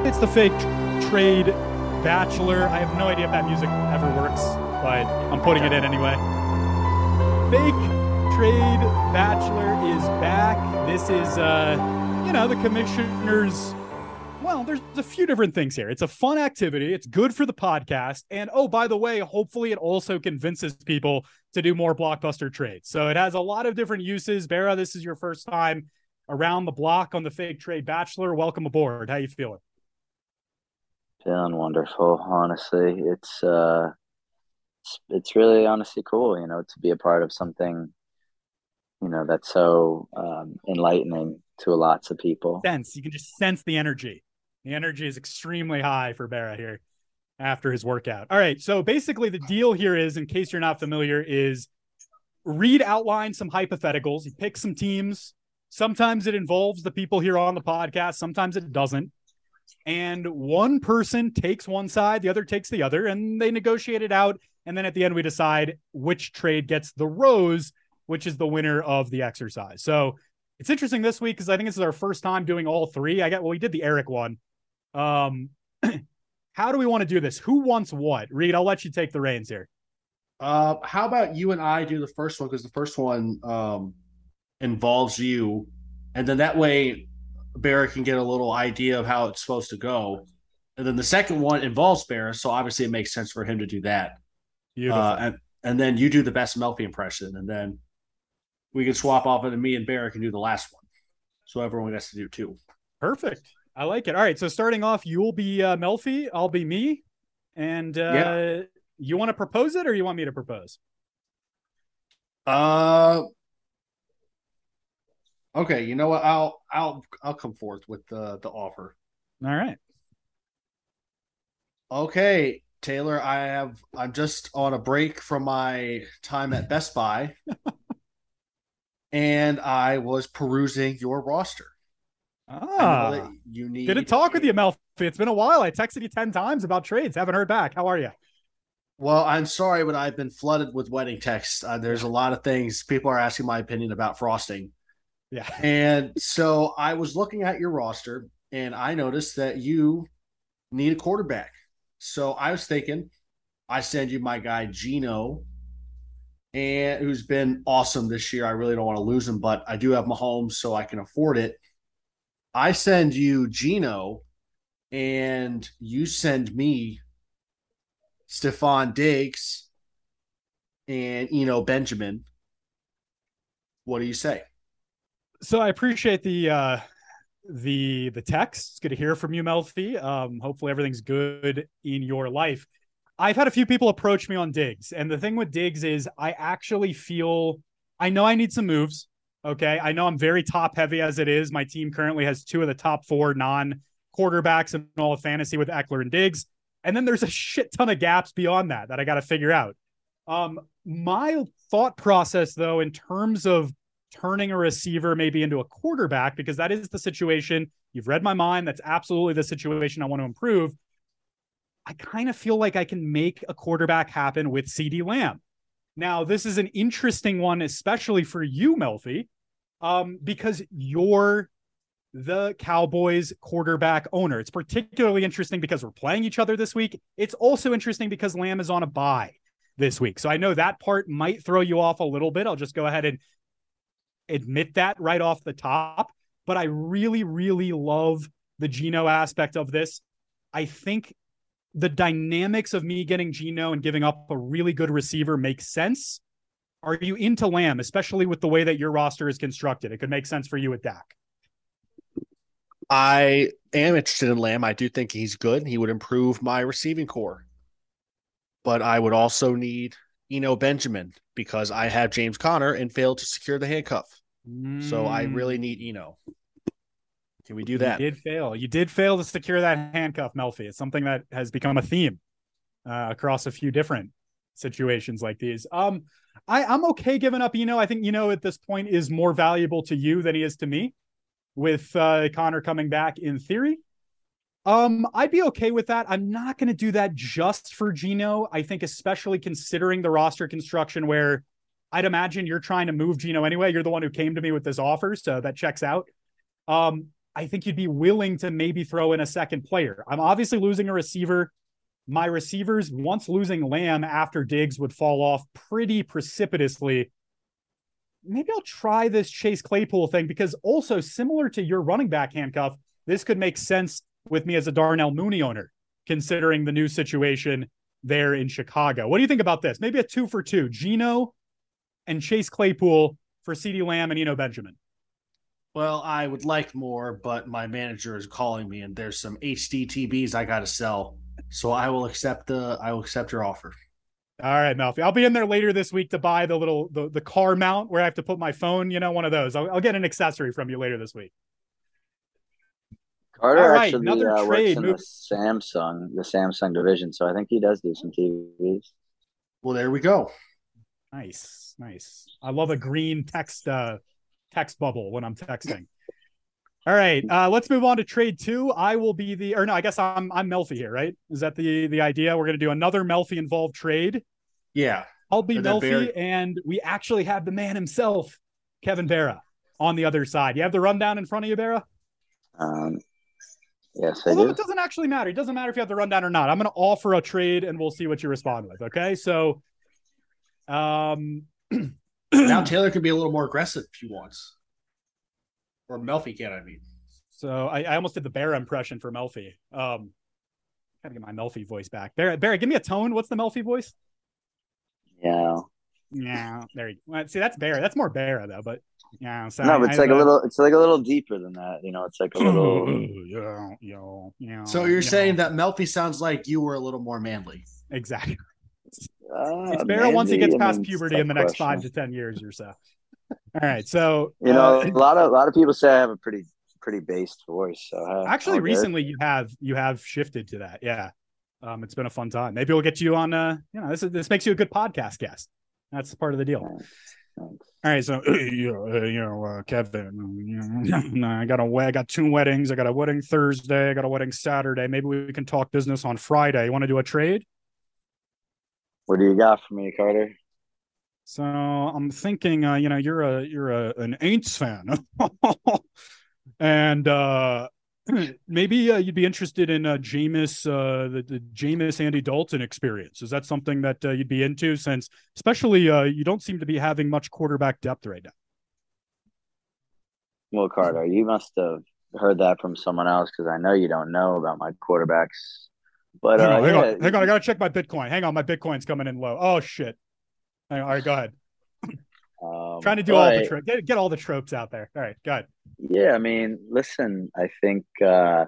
It's the fake trade bachelor. I have no idea if that music ever works, but I'm putting it in anyway. Fake trade bachelor is back. This is, uh, you know, the commissioner's. Well, there's a few different things here. It's a fun activity. It's good for the podcast. And oh, by the way, hopefully it also convinces people to do more blockbuster trades. So it has a lot of different uses. Barra, this is your first time around the block on the fake trade bachelor. Welcome aboard. How you feeling? Feeling wonderful, honestly. It's uh it's, it's really honestly cool, you know, to be a part of something, you know, that's so um, enlightening to lots of people. sense. You can just sense the energy. The energy is extremely high for Barra here after his workout. All right. So basically, the deal here is, in case you're not familiar, is Reed outline some hypotheticals. He picks some teams. Sometimes it involves the people here on the podcast. Sometimes it doesn't. And one person takes one side, the other takes the other, and they negotiate it out. And then at the end, we decide which trade gets the rose, which is the winner of the exercise. So it's interesting this week because I think this is our first time doing all three. I got well, we did the Eric one. Um, how do we want to do this? Who wants what? Reed, I'll let you take the reins here. Uh, how about you and I do the first one because the first one um, involves you, and then that way Barrett can get a little idea of how it's supposed to go, and then the second one involves Barrett, so obviously it makes sense for him to do that. Uh, and and then you do the best Melfi impression, and then we can swap off, and me and Barrett can do the last one. So everyone gets to do two. Perfect. I like it. All right. So starting off, you'll be uh, Melfi. I'll be me. And uh, Yeah. you want to propose it or you want me to propose? Uh, okay. You know what? I'll I'll I'll come forth with the the offer. All right. Okay, Taylor, I have I'm just on a break from my time at Best Buy. and I was perusing your roster. Ah. you need to talk with you, Melfi. It's been a while. I texted you 10 times about trades. Haven't heard back. How are you? Well, I'm sorry, but I've been flooded with wedding texts. Uh, there's a lot of things people are asking my opinion about frosting. Yeah. And so I was looking at your roster and I noticed that you need a quarterback. So I was thinking I send you my guy Geno and who's been awesome this year. I really don't want to lose him, but I do have Mahomes, so I can afford it. I send you Geno and you send me Stefon Diggs and Eno Benjamin. What do you say? So I appreciate the uh the the text. It's good to hear from you, Melfi. Um, hopefully everything's good in your life. I've had a few people approach me on Diggs, and the thing with Diggs is I actually feel I know I need some moves. Okay. I know I'm very top heavy as it is. My team currently has two of the top four non quarterbacks in all of fantasy with Ekeler and Diggs. And then there's a shit ton of gaps beyond that that I got to figure out. Um, my thought process, though, in terms of turning a receiver maybe into a quarterback, because that is the situation. You've read my mind. That's absolutely the situation I want to improve. I kind of feel like I can make a quarterback happen with CeeDee Lamb. Now, this is an interesting one, especially for you, Melfi, um, because you're the Cowboys quarterback owner. It's particularly interesting because we're playing each other this week. It's also interesting because Lamb is on a bye this week. So I know that part might throw you off a little bit. I'll just go ahead and admit that right off the top. But I really, really love the Geno aspect of this. I think the dynamics of me getting Geno and giving up a really good receiver makes sense. Are you into Lamb, especially with the way that your roster is constructed? It could make sense for you at Dak. I am interested in Lamb. I do think he's good. He would improve my receiving corps. But I would also need Eno Benjamin because I have James Conner and failed to secure the handcuff. Mm. So I really need Eno. Can we do that? You did fail. You did fail to secure that handcuff, Melfi. It's something that has become a theme uh, across a few different situations like these. Um, I, I'm okay giving up Eno. I think Eno at this point is more valuable to you than he is to me with uh, Conner coming back in theory. Um, I'd be okay with that. I'm not going to do that just for Geno. I think, especially considering the roster construction, where I'd imagine you're trying to move Geno anyway. You're the one who came to me with this offer, so that checks out. Um, I think you'd be willing to maybe throw in a second player. I'm obviously losing a receiver. My receivers, once losing Lamb after Diggs, would fall off pretty precipitously. Maybe I'll try this Chase Claypool thing because also similar to your running back handcuff, this could make sense with me as a Darnell Mooney owner, considering the new situation there in Chicago. What do you think about this? Maybe a two for two, Geno and Chase Claypool for CeeDee Lamb and Eno Benjamin. Well, I would like more, but my manager is calling me, and there's some HDTVs I got to sell. So I will accept the I will accept your offer. All right, Melfi. I'll be in there later this week to buy the little the, the car mount where I have to put my phone. You know, one of those. I'll, I'll get an accessory from you later this week. Carter All right, actually another uh, trade. works in the Samsung the Samsung division, so I think he does do some TVs. Well, there we go. Nice, nice. I love a green text uh, text bubble when I'm texting. All right, uh, let's move on to trade two. I will be the, or no, I guess I'm I'm Melfi here, right? Is that the the idea? We're going to do another Melfi involved trade. Yeah, I'll be Melfi, and we actually have the man himself, Kevin Barra, on the other side. You have the rundown in front of you, Barra. Um, yes, I Although do. it doesn't actually matter. It doesn't matter if you have the rundown or not. I'm going to offer a trade, and we'll see what you respond with. Okay, so, um. now Taylor can be a little more aggressive if he wants. Or Melfi can, I mean. So I, I almost did the Bear impression for Melfi. Um gotta get my Melfi voice back. Bear, Barry, give me a tone. What's the Melfi voice? Yeah. Yeah. There you go. See, that's Bear. That's more Bear though, but yeah. So no, but it's I, like uh, a little it's like a little deeper than that. You know, it's like a little yeah, yeah, yeah. So you're saying that Melfi sounds like you were a little more manly. Exactly. Uh, it's Bear once he gets past puberty in the next question. five to ten years or so. All right, so you know, uh, a lot of a lot of people say I have a pretty pretty based voice. So uh, actually, recently you have you have shifted to that. Yeah, um, it's been a fun time. Maybe we'll get you on. Uh, you know, this is, this makes you a good podcast guest. That's part of the deal. Thanks. Thanks. All right, so you know, uh, you know uh, Kevin, you know, I got a I got two weddings. I got a wedding Thursday. I got a wedding Saturday. Maybe we can talk business on Friday. You want to do a trade? What do you got for me, Carter? So I'm thinking, uh, you know, you're a you're a an Aints fan, and uh, maybe uh, you'd be interested in uh, Jameis, uh, the, the Jameis Andy Dalton experience. Is that something that uh, you'd be into? Since especially uh, you don't seem to be having much quarterback depth right now. Well, Carter, you must have heard that from someone else because I know you don't know about my quarterbacks. But hang, uh, on, hang, yeah. on, hang on, I gotta check my Bitcoin. Hang on, my Bitcoin's coming in low. Oh shit! All right, go ahead. Um, Trying to do all the tropes, get, get all the tropes out there. All right, go ahead. Yeah, I mean, listen, I think uh,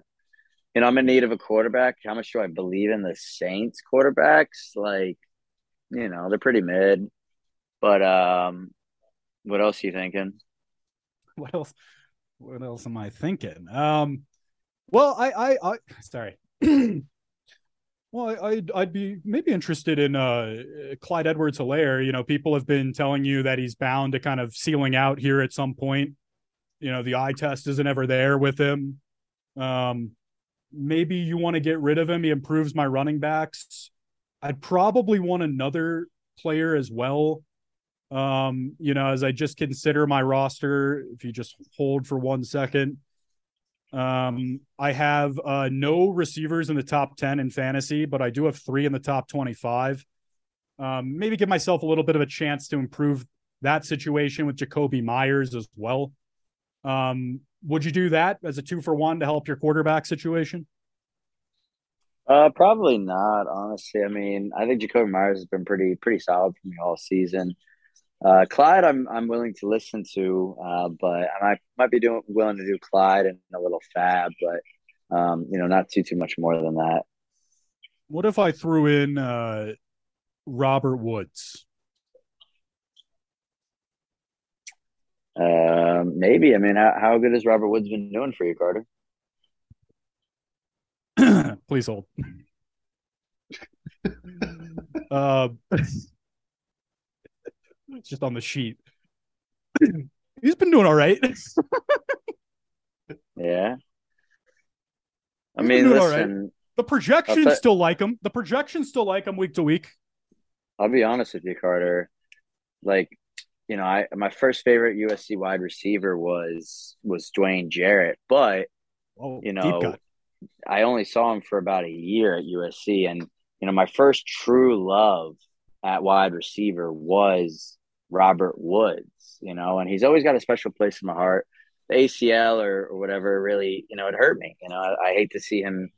you know I'm in need of a quarterback. How much do I believe in the Saints quarterbacks? Like, you know, they're pretty mid. But um, what else are you thinking? What else? What else am I thinking? Um, well, I, I, I sorry. Well, I'd I'd be maybe interested in uh Clyde Edwards Helaire. You know, people have been telling you that he's bound to kind of ceiling out here at some point. You know, the eye test isn't ever there with him. Um, maybe you want to get rid of him. He improves my running backs. I'd probably want another player as well. Um, you know, as I just consider my roster, if you just hold for one second. Um, I have uh, no receivers in the top 10 in fantasy, but I do have three in the top 25. Um, maybe give myself a little bit of a chance to improve that situation with Jakobi Meyers as well. Um, would you do that as a two for one to help your quarterback situation? Uh, probably not, honestly. I mean, I think Jakobi Meyers has been pretty pretty solid for me all season. Uh, Clyde, I'm I'm willing to listen to, uh, but I might, might be doing willing to do Clyde and a little Fab, but um, you know, not too too much more than that. What if I threw in uh, Robert Woods? Um, maybe. I mean, how how good has Robert Woods been doing for you, Carter? Please hold. it's just on the sheet. He's been doing all right. Yeah. I He's mean, all right. listen. The projections I'll still like him. The projections still like him week to week. I'll be honest with you, Carter. Like, you know, I my first favorite USC wide receiver was was Dwayne Jarrett, but Oh, you know. I only saw him for about a year at USC, and you know, my first true love at wide receiver was Robert Woods. You know, and he's always got a special place in my heart. The ACL or, or whatever really, you know, it hurt me. You know, I, I hate to see him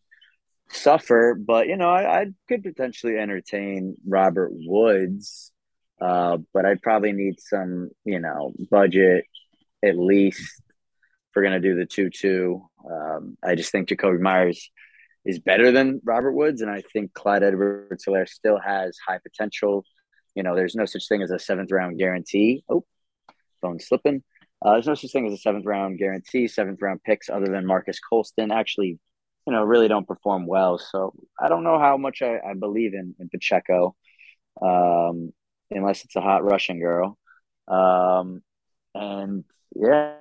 suffer, but you know, I, I could potentially entertain Robert Woods, uh, but I'd probably need some, you know, budget at least. If we're gonna do the two-two. Um, I just think Jakobi Meyers is better than Robert Woods, and I think Clyde Edwards-Helaire still has high potential. You know, there's no such thing as a seventh round guarantee. Oh, phone slipping. Uh, there's no such thing as a seventh round guarantee, seventh round picks other than Marques Colston. Actually, you know, really don't perform well. So I don't know how much I, I believe in, in Pacheco, um, unless it's a hot Russian girl. Um, and yeah,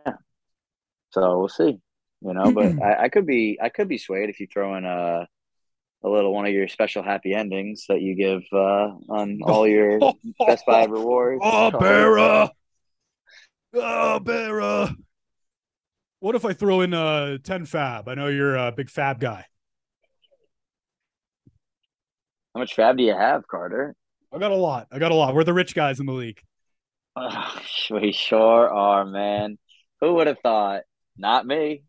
so we'll see. You know, but I, I could be I could be swayed if you throw in a a little one of your special happy endings that you give uh, on all your Best Buy rewards. Oh, Barra. Oh, Barra. What if I throw in uh 10 fab? I know you're a big fab guy. How much fab do you have, Carter? I got a lot. I got a lot. We're the rich guys in the league. Ugh, we sure are, man. Who would have thought? Not me.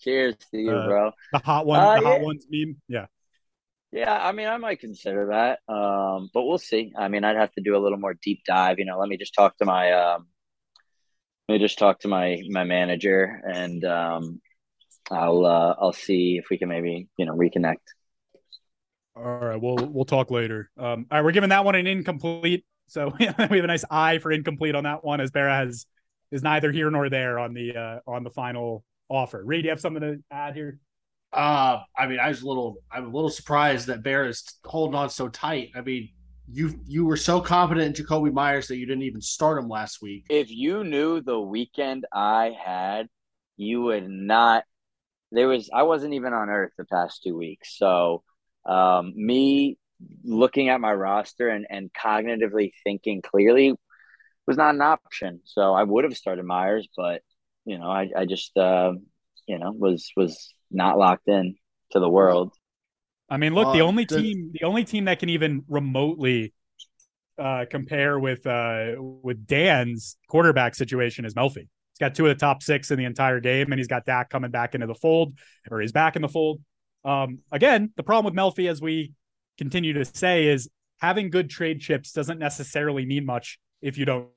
Cheers to you, Uh, bro. The hot one, Uh, the hot ones meme. Yeah. Yeah, I mean, I might consider that. Um, but we'll see. I mean, I'd have to do a little more deep dive. You know, let me just talk to my um, let me just talk to my my manager, and um, I'll uh, I'll see if we can maybe you know reconnect. All right, we'll we'll talk later. Um, all right, we're giving that one an incomplete. So we have a nice eye for incomplete on that one, as Barra has is neither here nor there on the uh, on the final offer. Reed, do you have something to add here? Uh, I mean, I was a little, I'm a little surprised that Bear is holding on so tight. I mean, you you were so confident in Jakobi Meyers that you didn't even start him last week. If you knew the weekend I had, you would not. There was I wasn't even on Earth the past two weeks, so um, me looking at my roster and and cognitively thinking clearly was not an option. So I would have started Meyers, but you know, I I just um, you know was was not locked in to the world. I mean, look, the Uh, only does- team, the only team that can even remotely uh, compare with uh, with Dan's quarterback situation is Melfi. He's got two of the top six in the entire game, and he's got Dak coming back into the fold, or he's back in the fold. Um, again, the problem with Melfi, as we continue to say, is having good trade chips doesn't necessarily mean much if you don't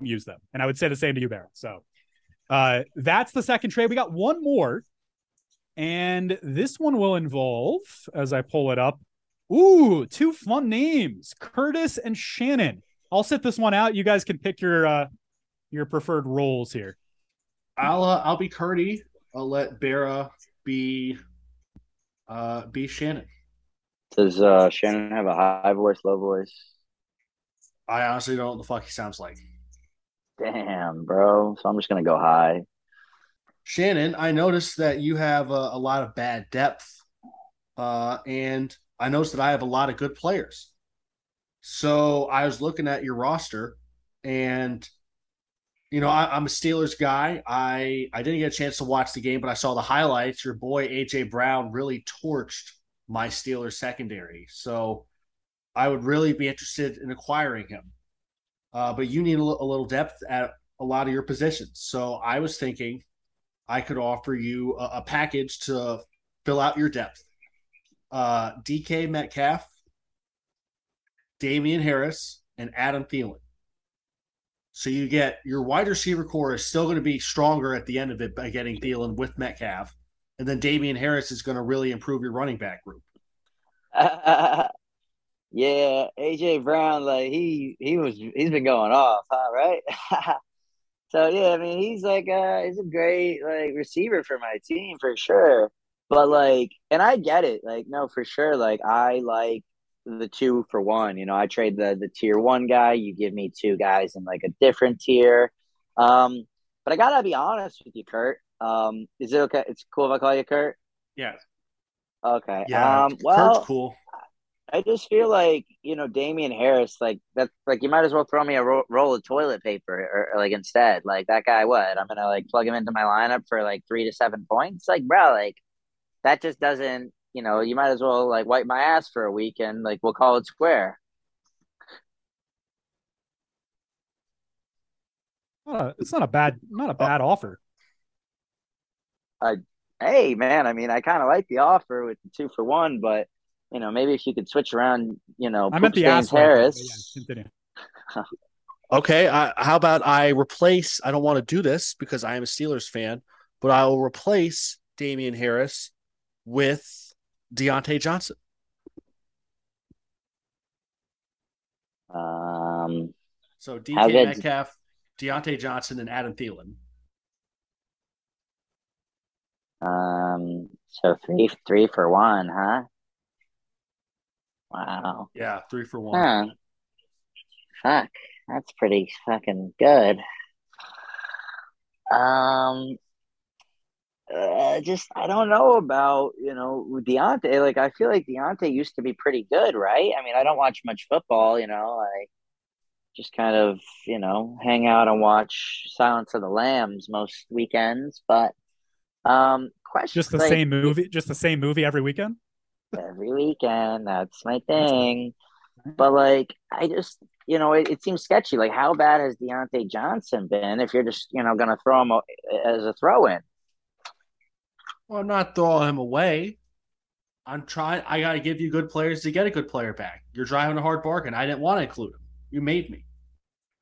use them. And I would say the same to you, Barrett. So uh, that's the second trade. We got one more. And this one will involve, as I pull it up, ooh, two fun names, Curtis and Shannon. I'll sit this one out. You guys can pick your uh your preferred roles here. I'll uh, I'll be Curdy. I'll let Bera be uh be Shannon. Does uh, Shannon have a high voice, low voice? I honestly don't know what the fuck he sounds like. Damn, bro. So I'm just gonna go high. Shannon, I noticed that you have a, a lot of bad depth, uh, and I noticed that I have a lot of good players. So I was looking at your roster, and you know I, I'm a Steelers guy. I I didn't get a chance to watch the game, but I saw the highlights. Your boy AJ Brown really torched my Steelers secondary, so I would really be interested in acquiring him. Uh, but you need a, li- a little depth at a lot of your positions. So I was thinking I could offer you a, a package to fill out your depth. Uh, DK Metcalf, Damien Harris, and Adam Thielen. So you get your wide receiver corps is still going to be stronger at the end of it by getting Thielen with Metcalf, and then Damien Harris is going to really improve your running back group. yeah, AJ Brown, like he he was he's been going off, huh? Right. so yeah, I mean he's like uh he's a great like receiver for my team for sure. But like, and I get it, like no, for sure. Like I like the two for one. You know, I trade the the tier one guy. You give me two guys in like a different tier. Um, but I gotta be honest with you, Kurt. Um, is it okay? It's cool if I call you Kurt. Yeah, Okay. yeah. Um. Well, Kurt's cool. I just feel like you know Damien Harris, like that's like you might as well throw me a ro- roll of toilet paper or, or like instead, like that guy. What I'm gonna like plug him into my lineup for like three to seven points, like bro, like that just doesn't. You know, you might as well like wipe my ass for a week and like we'll call it square. A- it's not a bad not a oh. bad offer. Hey man, I mean, I kind of like the offer with the two for one, but you know, maybe if you could switch around, you know, I meant Poop the Stains ass wiper, but Harris. yeah. Okay, I, how about I replace? I don't want to do this because I am a Steelers fan, but I will replace Damien Harris with Diontae Johnson. Um, So How DK good- Metcalf, Diontae Johnson, and Adam Thielen. um, so three three for one, huh? Wow. Yeah, three for one. Huh. Fuck. That's pretty fucking good. Um, uh, just I don't know about, you know, Diontae. Like I feel like Diontae used to be pretty good, right? I mean, I don't watch much football, you know. I just kind of, you know, hang out and watch Silence of the Lambs most weekends, but um question Just the like, same movie, just the same movie every weekend. Every weekend. That's my thing. But like, I just, you know, it, it seems sketchy. Like, how bad has Diontae Johnson been? If you're just, you know, gonna throw him a- as a throw-in, Well, I'm not throwing him away. I'm trying. I got to give you good players to get a good player back. You're driving a hard bargain. I didn't want to include him. You made me.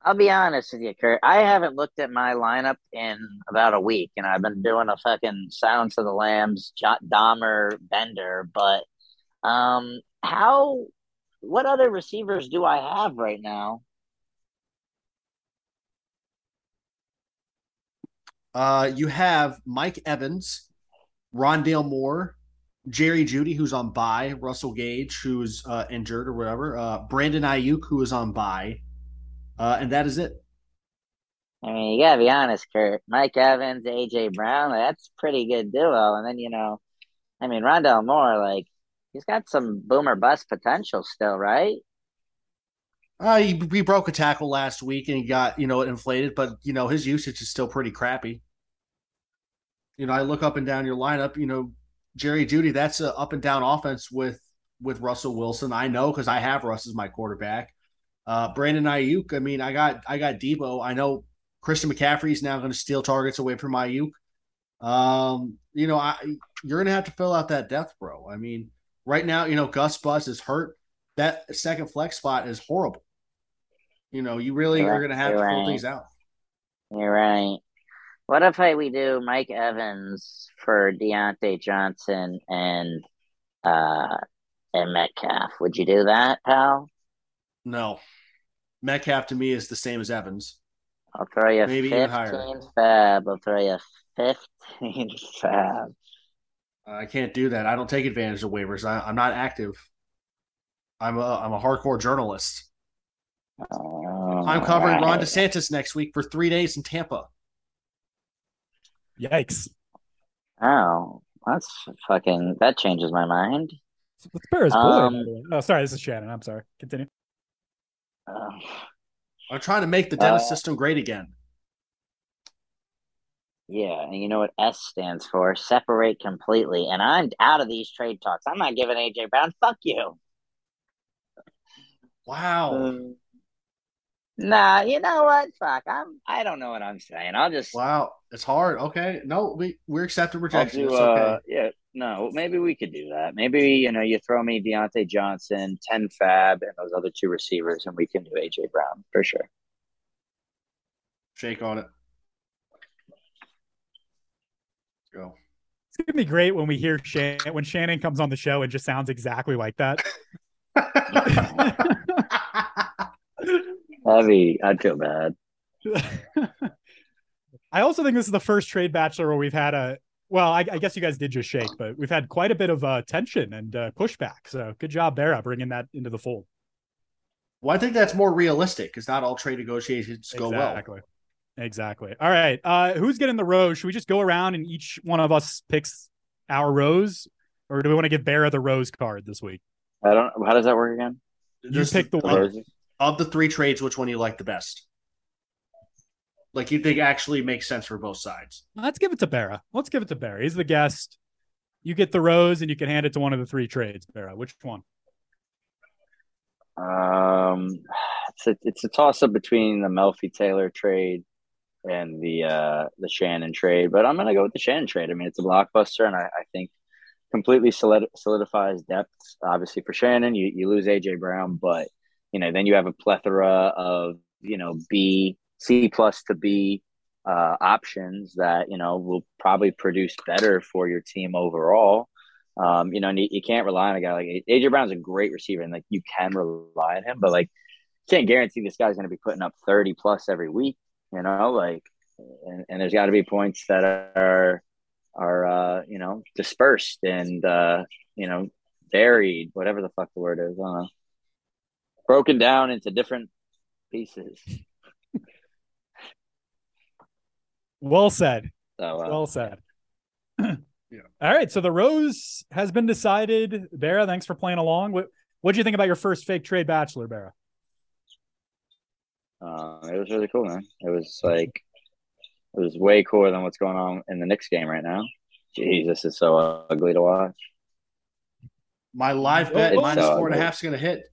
I'll be honest with you, Kurt. I haven't looked at my lineup in about a week, and I've been doing a fucking Silence of the Lambs, Dahmer bender. But um, how? What other receivers do I have right now? Uh, you have Mike Evans, Rondale Moore, Jerry Jeudy, who's on bye, Russell Gage, who's uh, injured or whatever, uh, Brandon Aiyuk, who is on bye, uh, and that is it. I mean, you gotta be honest, Kurt. Mike Evans, AJ Brown, that's pretty good duo. And then you know, I mean, Rondale Moore, like he's got some boomer bust potential still, right? Uh, he, he broke a tackle last week and he got you know inflated, but you know his usage is still pretty crappy. You know, I look up and down your lineup. You know, Jerry Jeudy, that's a up and down offense with with Russell Wilson. I know because I have Russ as my quarterback. Uh, Brandon Aiyuk. I mean, I got I got Deebo. I know Christian McCaffrey is now going to steal targets away from Aiyuk. Um, you know, I you're going to have to fill out that depth, bro. I mean, right now, you know, Gus Bus is hurt. That second flex spot is horrible. You know, you really You're are going to have to right, fill things out. You're right. What if I, we do Mike Evans for Diontae Johnson and uh and Metcalf? Would you do that, pal? No, Metcalf to me is the same as Evans. I'll throw you Maybe even higher. 15 fab. I'll throw you 15 fab. I can't do that. I don't take advantage of waivers. I, I'm not active. I'm a I'm a hardcore journalist. Oh, I'm covering Ron alright. DeSantis next week for three days in Tampa. Yikes. Oh, that's fucking. That changes my mind. Let's bear his boy. Um, by oh, sorry. This is Shannon. I'm sorry. Continue. Uh, I'm trying to make the dentist Uh, system great again. Yeah, and you know what S stands for? Separate completely. And I'm out of these trade talks. I'm not giving AJ Brown. Fuck you. Wow. Um, nah, you know what? Fuck. I'm. I don't know what I'm saying. I'll just. Wow. It's hard. Okay. No, we we're accepting rejection. do, It's okay. uh, yeah, no, maybe we could do that. Maybe, you know, you throw me Diontae Johnson, 10 Fab, and those other two receivers, and we can do AJ Brown for sure. Shake on it. Go. It's gonna be great when we hear Shannon when Shannon comes on the show and just sounds exactly like that. That'd be, I'd feel bad. I also think this is the first trade bachelor where we've had a well, I, I guess you guys did just shake, but we've had quite a bit of uh, tension and uh, pushback. So good job, Bera, bringing that into the fold. well, I think that's more realistic because not all trade negotiations go well. Exactly. Exactly. All right. Uh, who's getting the rose? Should we just go around and each one of us picks our rose, or do we want to give Bera the rose card this week? I don't, how does that work again? You Just pick the The one. roses? of the three trades, which one you like the best? Like you think actually makes sense for both sides. Let's give it to Bera. Let's give it to Bera. He's the guest. You get the rose, and you can hand it to one of the three trades. Bera, which one? Um, it's a, it's a toss up between the Melfi Taylor trade and the uh the Shannon trade, but I'm gonna go with the Shannon trade. I mean, it's a blockbuster, and I, I think completely solid, solidifies depth. Obviously, for Shannon, you you lose AJ Brown, but you know then you have a plethora of you know B C plus to B uh, options that you know will probably produce better for your team overall. Um, you know, and you, you can't rely on a guy like AJ Brown's a great receiver, and like you can rely on him, but like can't guarantee this guy's going to be putting up thirty plus every week. You know, like, and, and there's got to be points that are are uh, you know dispersed and uh, you know varied, whatever the fuck the word is. I. Broken down into different pieces. Well said. So uh, Well said. Yeah. All right. So the rose has been decided. Bera, thanks for playing along. What what do you think about your first fake trade bachelor, Bera? Uh, it was really cool, man. It was like it was way cooler than what's going on in the Knicks game right now. Jesus, it's so ugly to watch. My live bet It's minus so four and a half is going to hit.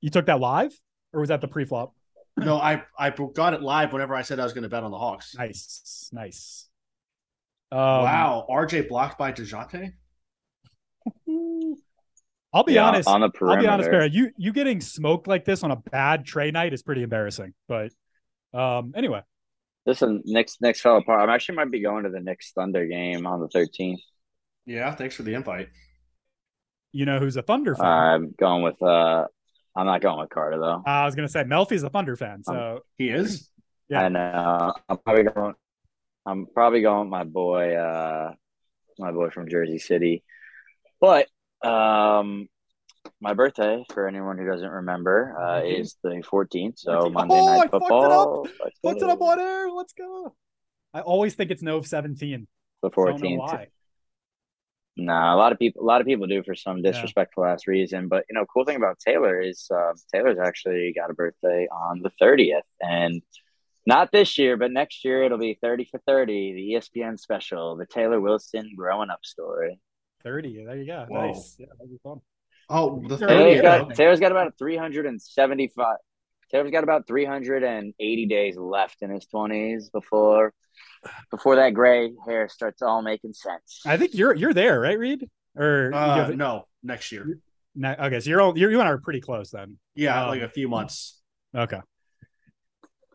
You took that live, or was that the pre-flop? No, I I got it live whenever I said I was going to bet on the Hawks. Nice, nice. Um, wow, RJ blocked by Dejounte. I'll be Yeah, honest. on the I'll be honest, Bera. You you getting smoked like this on a bad tray night is pretty embarrassing. But um, anyway, Listen, Knicks Knicks fell apart. I actually might be going to the Knicks Thunder game on the 13th. Yeah, thanks for the invite. you know who's a Thunder fan. I'm going with uh I'm not going with Carter though. I was gonna say Melfi's a Thunder fan, so He is. Yeah. And uh, I'm probably going I'm probably going with my boy uh my boy from Jersey City. But um my birthday, for anyone who doesn't remember, uh, is the 14th. So 14th. Monday Oh, I Night fucked it Football. let's it up on air? Let's go. I always think it's Nov 17. The Don't know 14th. why. Nah, a lot of people, a lot of people do for some disrespectful ass reason. But you know, cool thing about Taylor is uh, Taylor's actually got a birthday on the thirtieth, and not this year, but next year it'll be thirty for thirty, the ESPN special, the Taylor Wilson growing up story. 30. There you go. Whoa. Nice. Yeah, that'd be fun. Oh, the Taylor's Taylor's 30th. got Taylor's got about three hundred and seventy five. Taylor's got about three hundred and eighty days left in his twenties before before that gray hair starts all making sense. I think you're you're there, right, Reed? Or Uh, give it- no, next year. no, okay, so you're, all, you're you and I are pretty close then. Yeah, Um, like a few months. Okay.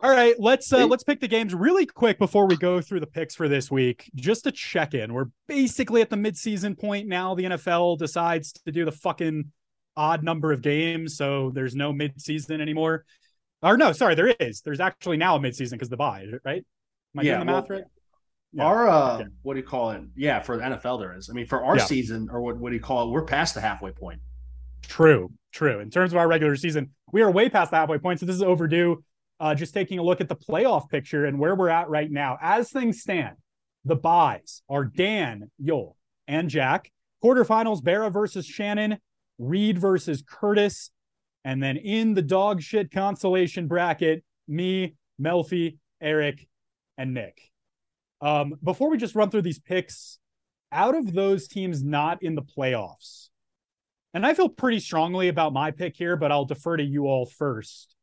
All right, let's uh, let's pick the games really quick before we go through the picks for this week. Just to check in, we're basically at the midseason point now. The NFL decides to do the fucking odd number of games, so there's no midseason anymore. Or no, sorry, there is. There's actually now a midseason because the bye, right? Am I Yeah, doing the math well, right? Yeah. Our uh, okay. what do you call it? Yeah, for the NFL there is. I mean, for our Yeah. season or what what do you call it? We're past the halfway point. True, true. In terms of our regular season, we are way past the halfway point, so this is overdue. Uh, just taking a look at the playoff picture and where we're at right now. As things stand, the buys are Dan, Yol, and Jack. Quarterfinals, Barra versus Shannon, Reed versus Curtis. And then in the dog shit consolation bracket, me, Melfi, Eric, and Nick. Um, before we just run through these picks, out of those teams not in the playoffs, and I feel pretty strongly about my pick here, but I'll defer to you all first.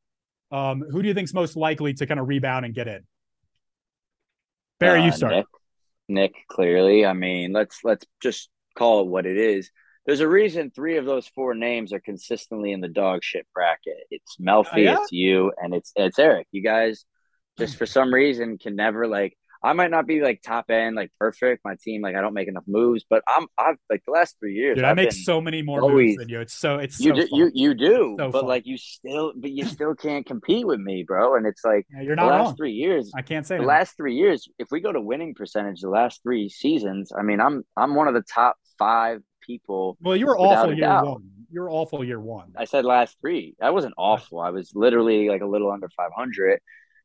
Um, who do you think's most likely to kind of rebound and get in? Barry, Uh, you start. Nick, Nick, clearly. I mean, let's let's just call it what it is. There's a reason three of those four names are consistently in the dog shit bracket. It's Melfi, Oh, yeah? it's you, and it's it's Eric. You guys just for some reason can never like I might not be like top end, like perfect. My team, like I don't make enough moves, but I'm I've like the last three years. Dude, I I've make been- so many more always- moves than you. It's so it's you so do, you you do, So but fun. like you still, but you still can't compete with me, bro. And it's like Yeah, you're the not last wrong. three years, I can't say the that. last three years, if we go to winning percentage, the last three seasons, I mean, I'm I'm one of the top five people. Well, you were awful year doubt. one. You were awful year one. I said last three. I wasn't awful. I was literally like a little under 500.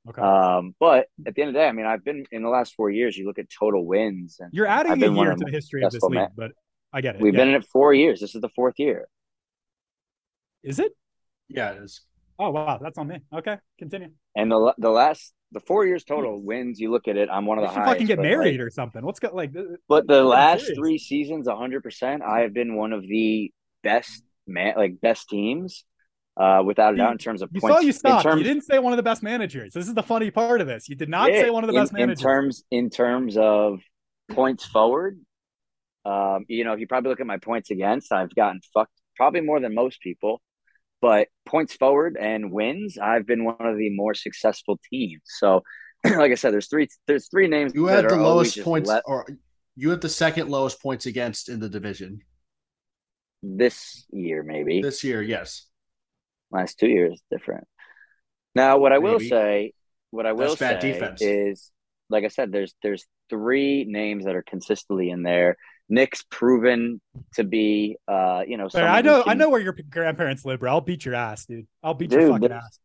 Okay. Um, but at the end of the day, I mean, I've been in the last four years. You look at total wins, and You're adding I've a been one year to the the history of this league, men. but I get it. We've Yeah. been in it four years. This is the fourth year. Is it? Yeah, it is. Oh wow, that's on me. Okay, continue. And the the last the four years total wins. You look at it. I'm one of You the should highest. fucking get but, like, married or something. What's got like? But the I'm last serious. three seasons, 100%, I have been one of the best man, like best teams, uh, without a doubt in terms of You points. saw you in stopped. terms, you didn't say one of the best managers. This is the funny part of this. You did not Yeah, say one of the in, best managers. in terms in terms of points forward. Um, you know, if you probably look at my points against, I've gotten fucked probably more than most people. But points forward and wins, I've been one of the more successful teams. So, like I said, there's three there's three names You had the are lowest points, le- or you had the second lowest points against in the division this year, maybe. this year. Yes, last two years different. Now, what I will Maybe. say, what I will That's bad say defense. is, like I said, there's there's three names that are consistently in there. Nick's proven to be, uh, you know, I who know. I know where your grandparents live, bro. I'll beat your ass, dude. I'll beat Dude, your fucking there's- ass.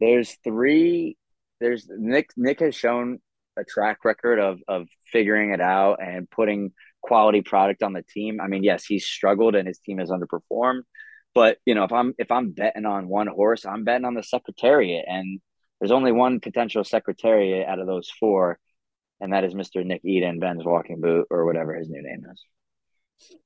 There's three. There's Nick. Nick has shown a track record of of figuring it out and putting quality product on the team. I mean, yes, he's struggled and his team has underperformed, but you know, if I'm if I'm betting on one horse, I'm betting on the Secretariat, and there's only one potential Secretariat out of those four, and that is Mr. Nick Eden, Ben's walking boot, or whatever his new name is.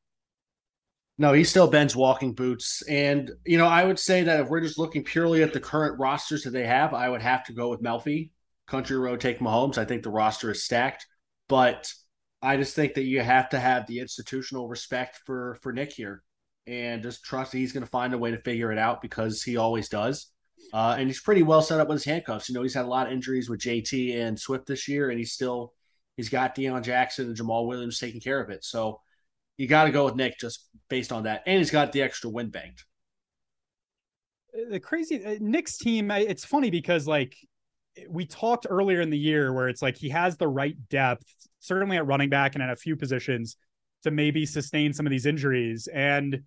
no, he still bends walking boots, and you know, I would say that if we're just looking purely at the current rosters that they have, I would have to go with Melfi, Country Road, take Mahomes. I think the roster is stacked, but I just think that you have to have the institutional respect for for Nick here, and just trust that he's going to find a way to figure it out because he always does. Uh, and he's pretty well set up with his handcuffs. You know, he's had a lot of injuries with JT and Swift this year, and he's still he's got Deon Jackson and Jamaal Williams taking care of it. So you got to go with Nick just based on that, and he's got the extra win banked. the crazy uh, Nick's team. It's funny because like we talked earlier in the year where it's like he has the right depth, certainly at running back and at a few positions to maybe sustain some of these injuries. And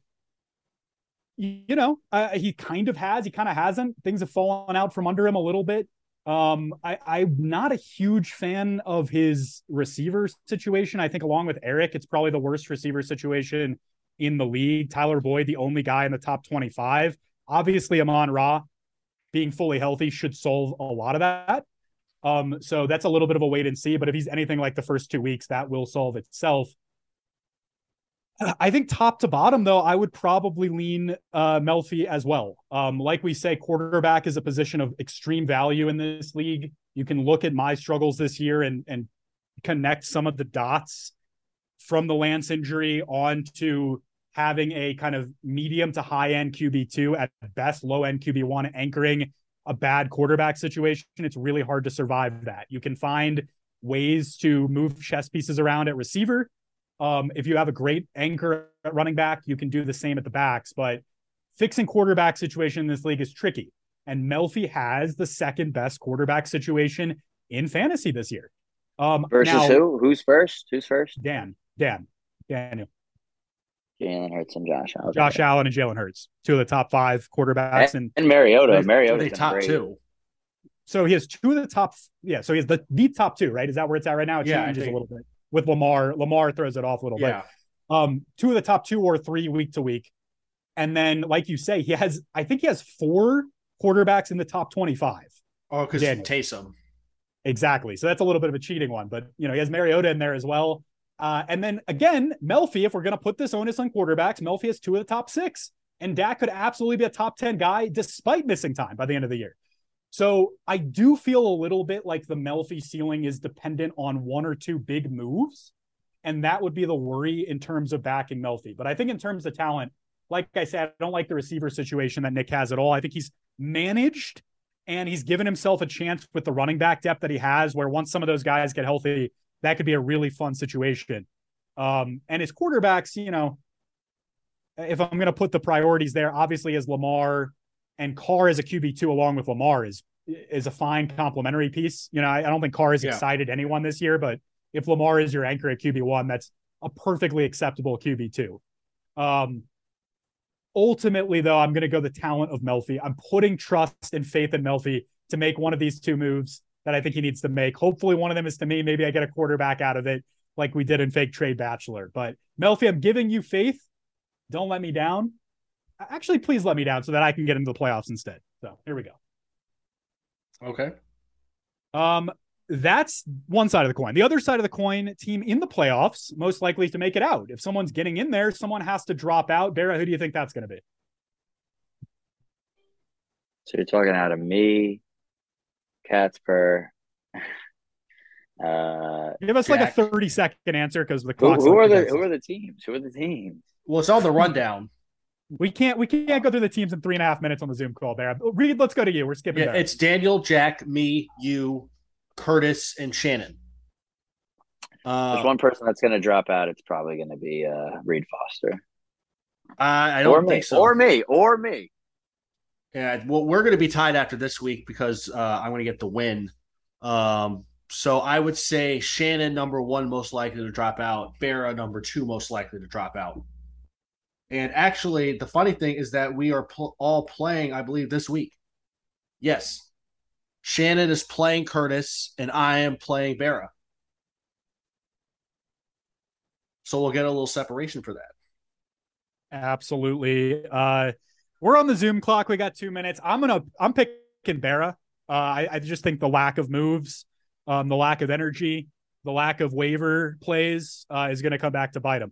you know, uh, he kind of has, he kind of hasn't. Things have fallen out from under him a little bit. Um, I, I'm not a huge fan of his receiver situation. I think along with Eric, it's probably the worst receiver situation in the league. Tyler Boyd, the only guy in the top 25. Obviously, Amon Ra being fully healthy should solve a lot of that. Um, so that's a little bit of a wait and see. But if he's anything like the first two weeks, that will solve itself. I think top to bottom, though, I would probably lean uh, Melfi as well. Um, like we say, quarterback is a position of extreme value in this league. You can look at my struggles this year and and connect some of the dots from the Lance injury on to having a kind of medium to high end QB2 at best, low end QB1 anchoring a bad quarterback situation. It's really hard to survive that. You can find ways to move chess pieces around at receiver. Um, if you have a great anchor at running back, you can do the same at the backs, but fixing quarterback situation in this league is tricky. And Melfi has the second best quarterback situation in fantasy this year. Um, Versus now- who? Who's first? Who's first? Dan, Dan, Daniel. Jalen Hurts and Josh Allen. Josh Allen and Jalen Hurts, two of the top five quarterbacks, and, and Mariota. Are Mariota they top two? so he has two of the top. Yeah, so he has the the top two, right? Is that where it's at right now? It Yeah, I changes a little bit with Lamar. Lamar throws it off a little bit. Yeah. Um, two of the top two or three week to week, and then like you say, he has. I think he has four quarterbacks in the top twenty-five. Oh, because Taysom. Exactly. So that's a little bit of a cheating one, but you know, he has Mariota in there as well. Uh, and then again, Melfi, if we're going to put this onus on quarterbacks, Melfi has two of the top six. And Dak could absolutely be a top 10 guy despite missing time by the end of the year. So I do feel a little bit like the Melfi ceiling is dependent on one or two big moves. And that would be the worry in terms of backing Melfi. But I think in terms of talent, like I said, I don't like the receiver situation that Nick has at all. I think he's managed and he's given himself a chance with the running back depth that he has, where once some of those guys get healthy, that could be a really fun situation. Um, and his quarterbacks, you know, if I'm going to put the priorities there, obviously as Lamar and Carr as a QB two along with Lamar is is a fine complementary piece. You know, I, I don't think Carr has Yeah. excited anyone this year, but if Lamar is your anchor at QB one, that's a perfectly acceptable QB two. Um, ultimately, though, I'm going to go the talent of Melfi. I'm putting trust and faith in Melfi to make one of these two moves that I think he needs to make. Hopefully, one of them is to me. Maybe I get a quarterback out of it, like we did in Fake Trade Bachelor. But Melfi, I'm giving you faith. Don't let me down. Actually, please let me down so that I can get into the playoffs instead. So here we go. Okay. Um, that's one side of the coin. The other side of the coin, team in the playoffs, most likely to make it out. If someone's getting in there, someone has to drop out. Barra, who do you think that's going to be? So you're talking out of me, Catspur. Uh, Give us like a 30 second answer because the who, clock's who like are the who are the teams? Who are the teams? Well, it's all the rundown. We can't we can't go through the teams in three and a half minutes on the Zoom call, Barra. Reed, let's go to you. We're skipping Yeah, Barra. it's Daniel, Jack, me, you, Curtis, and Shannon. Uh, There's one person that's going to drop out. It's probably going to be uh, Reed Foster, I, I or don't me, think so. or me, or me. Yeah, well, we're going to be tied after this week because uh, I'm going to get the win. Um, so I would say Shannon number one most likely to drop out, Barra number two most likely to drop out. And actually, the funny thing is that we are pl- all playing, I believe, this week. Yes, Shannon is playing Curtis, and I am playing Barra. So we'll get a little separation for that. Absolutely. Uh, we're on the Zoom clock. We got two minutes. I'm gonna. I'm picking Barra. Uh, I, I just think the lack of moves, um, the lack of energy, the lack of waiver plays uh, is going to come back to bite him.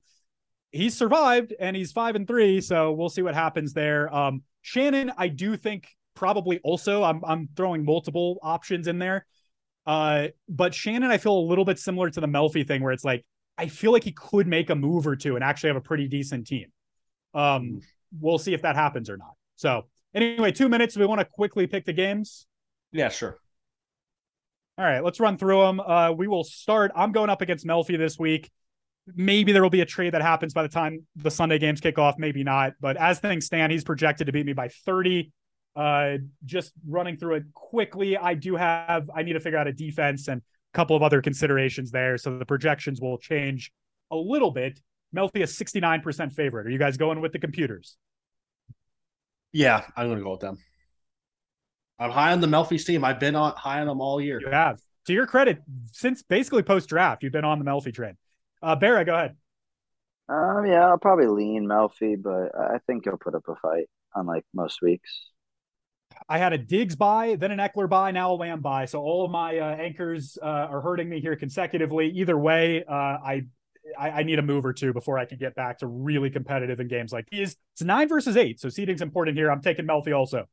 He's survived and he's five and three, so we'll see what happens there. Um, Shannon, I do think probably also. I'm I'm throwing multiple options in there. Uh, but Shannon, I feel a little bit similar to the Melfi thing, where it's like I feel like he could make a move or two and actually have a pretty decent team. Um, we'll see if that happens or not. So anyway, two minutes. We want to quickly pick the games. Yeah, sure. All right, let's run through them. Uh, we will start. I'm going up against Melfi this week. Maybe there will be a trade that happens by the time the Sunday games kick off. Maybe not. But as things stand, he's projected to beat me by 30. Uh, just running through it quickly. I do have. I need to figure out a defense and a couple of other considerations there. So the projections will change a little bit. Melfi is 69% favorite. Are you guys going with the computers? Yeah, I'm going to go with them. I'm high on the Melfi's team. I've been on high on them all year. You have. To your credit, since basically post draft, you've been on the Melfi train. Uh, Barra, go ahead. Um, yeah, I'll probably lean Melfi, but I think he'll put up a fight, unlike most weeks. I had a Diggs buy, then an Ekeler buy, now a Lamb buy. So all of my uh, anchors uh, are hurting me here consecutively. Either way, uh, I, I I need a move or two before I can get back to really competitive in games like these. It's nine versus eight, so seeding's important here. I'm taking Melfi also.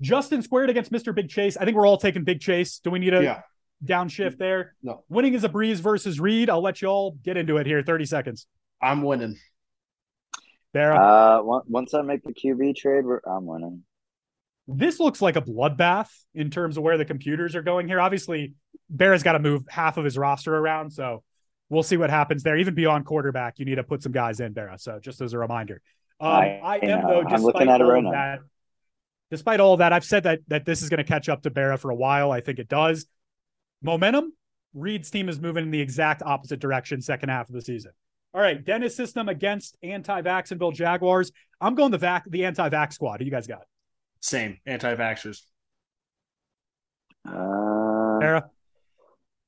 Justin squared against Mr. Big Chase. I think we're all taking Big Chase. Do we need a Yeah. Downshift there? No, Winning is a breeze versus Reed. I'll let you all get into it here. 30 seconds. I'm winning. Barra. Uh, once I make the QB trade, I'm winning. this looks like a bloodbath in terms of where the computers are going here. Obviously, Bear's got to move half of his roster around, so we'll see what happens there. Even beyond quarterback, you need to put some guys in, Barra. So just as a reminder, um, I- I, I am know. though. I'm Despite looking at it all right now. that, despite all of that, I've said that that this is going to catch up to Barra for a while. I think it does. Momentum. Reed's team is moving in the exact opposite direction second half of the season. All right, Dennis system against anti-Vaxxinville Jaguars. I'm going the vac the anti-vax squad. Who you guys got? Same anti-vaxxers. Uh, Sarah?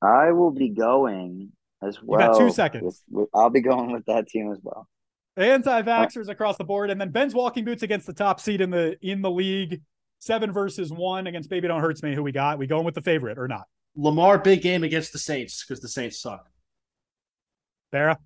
I will be going as You well. got two seconds. with- with- I'll be going with that team as well. Anti-vaxxers across the board, and then Ben's walking boots against the top seed in the in the league. Seven versus one against Baby Don't Hurts Me. Who we got? We going with the favorite or not? Lamar big game against the Saints because the Saints suck. Sarah?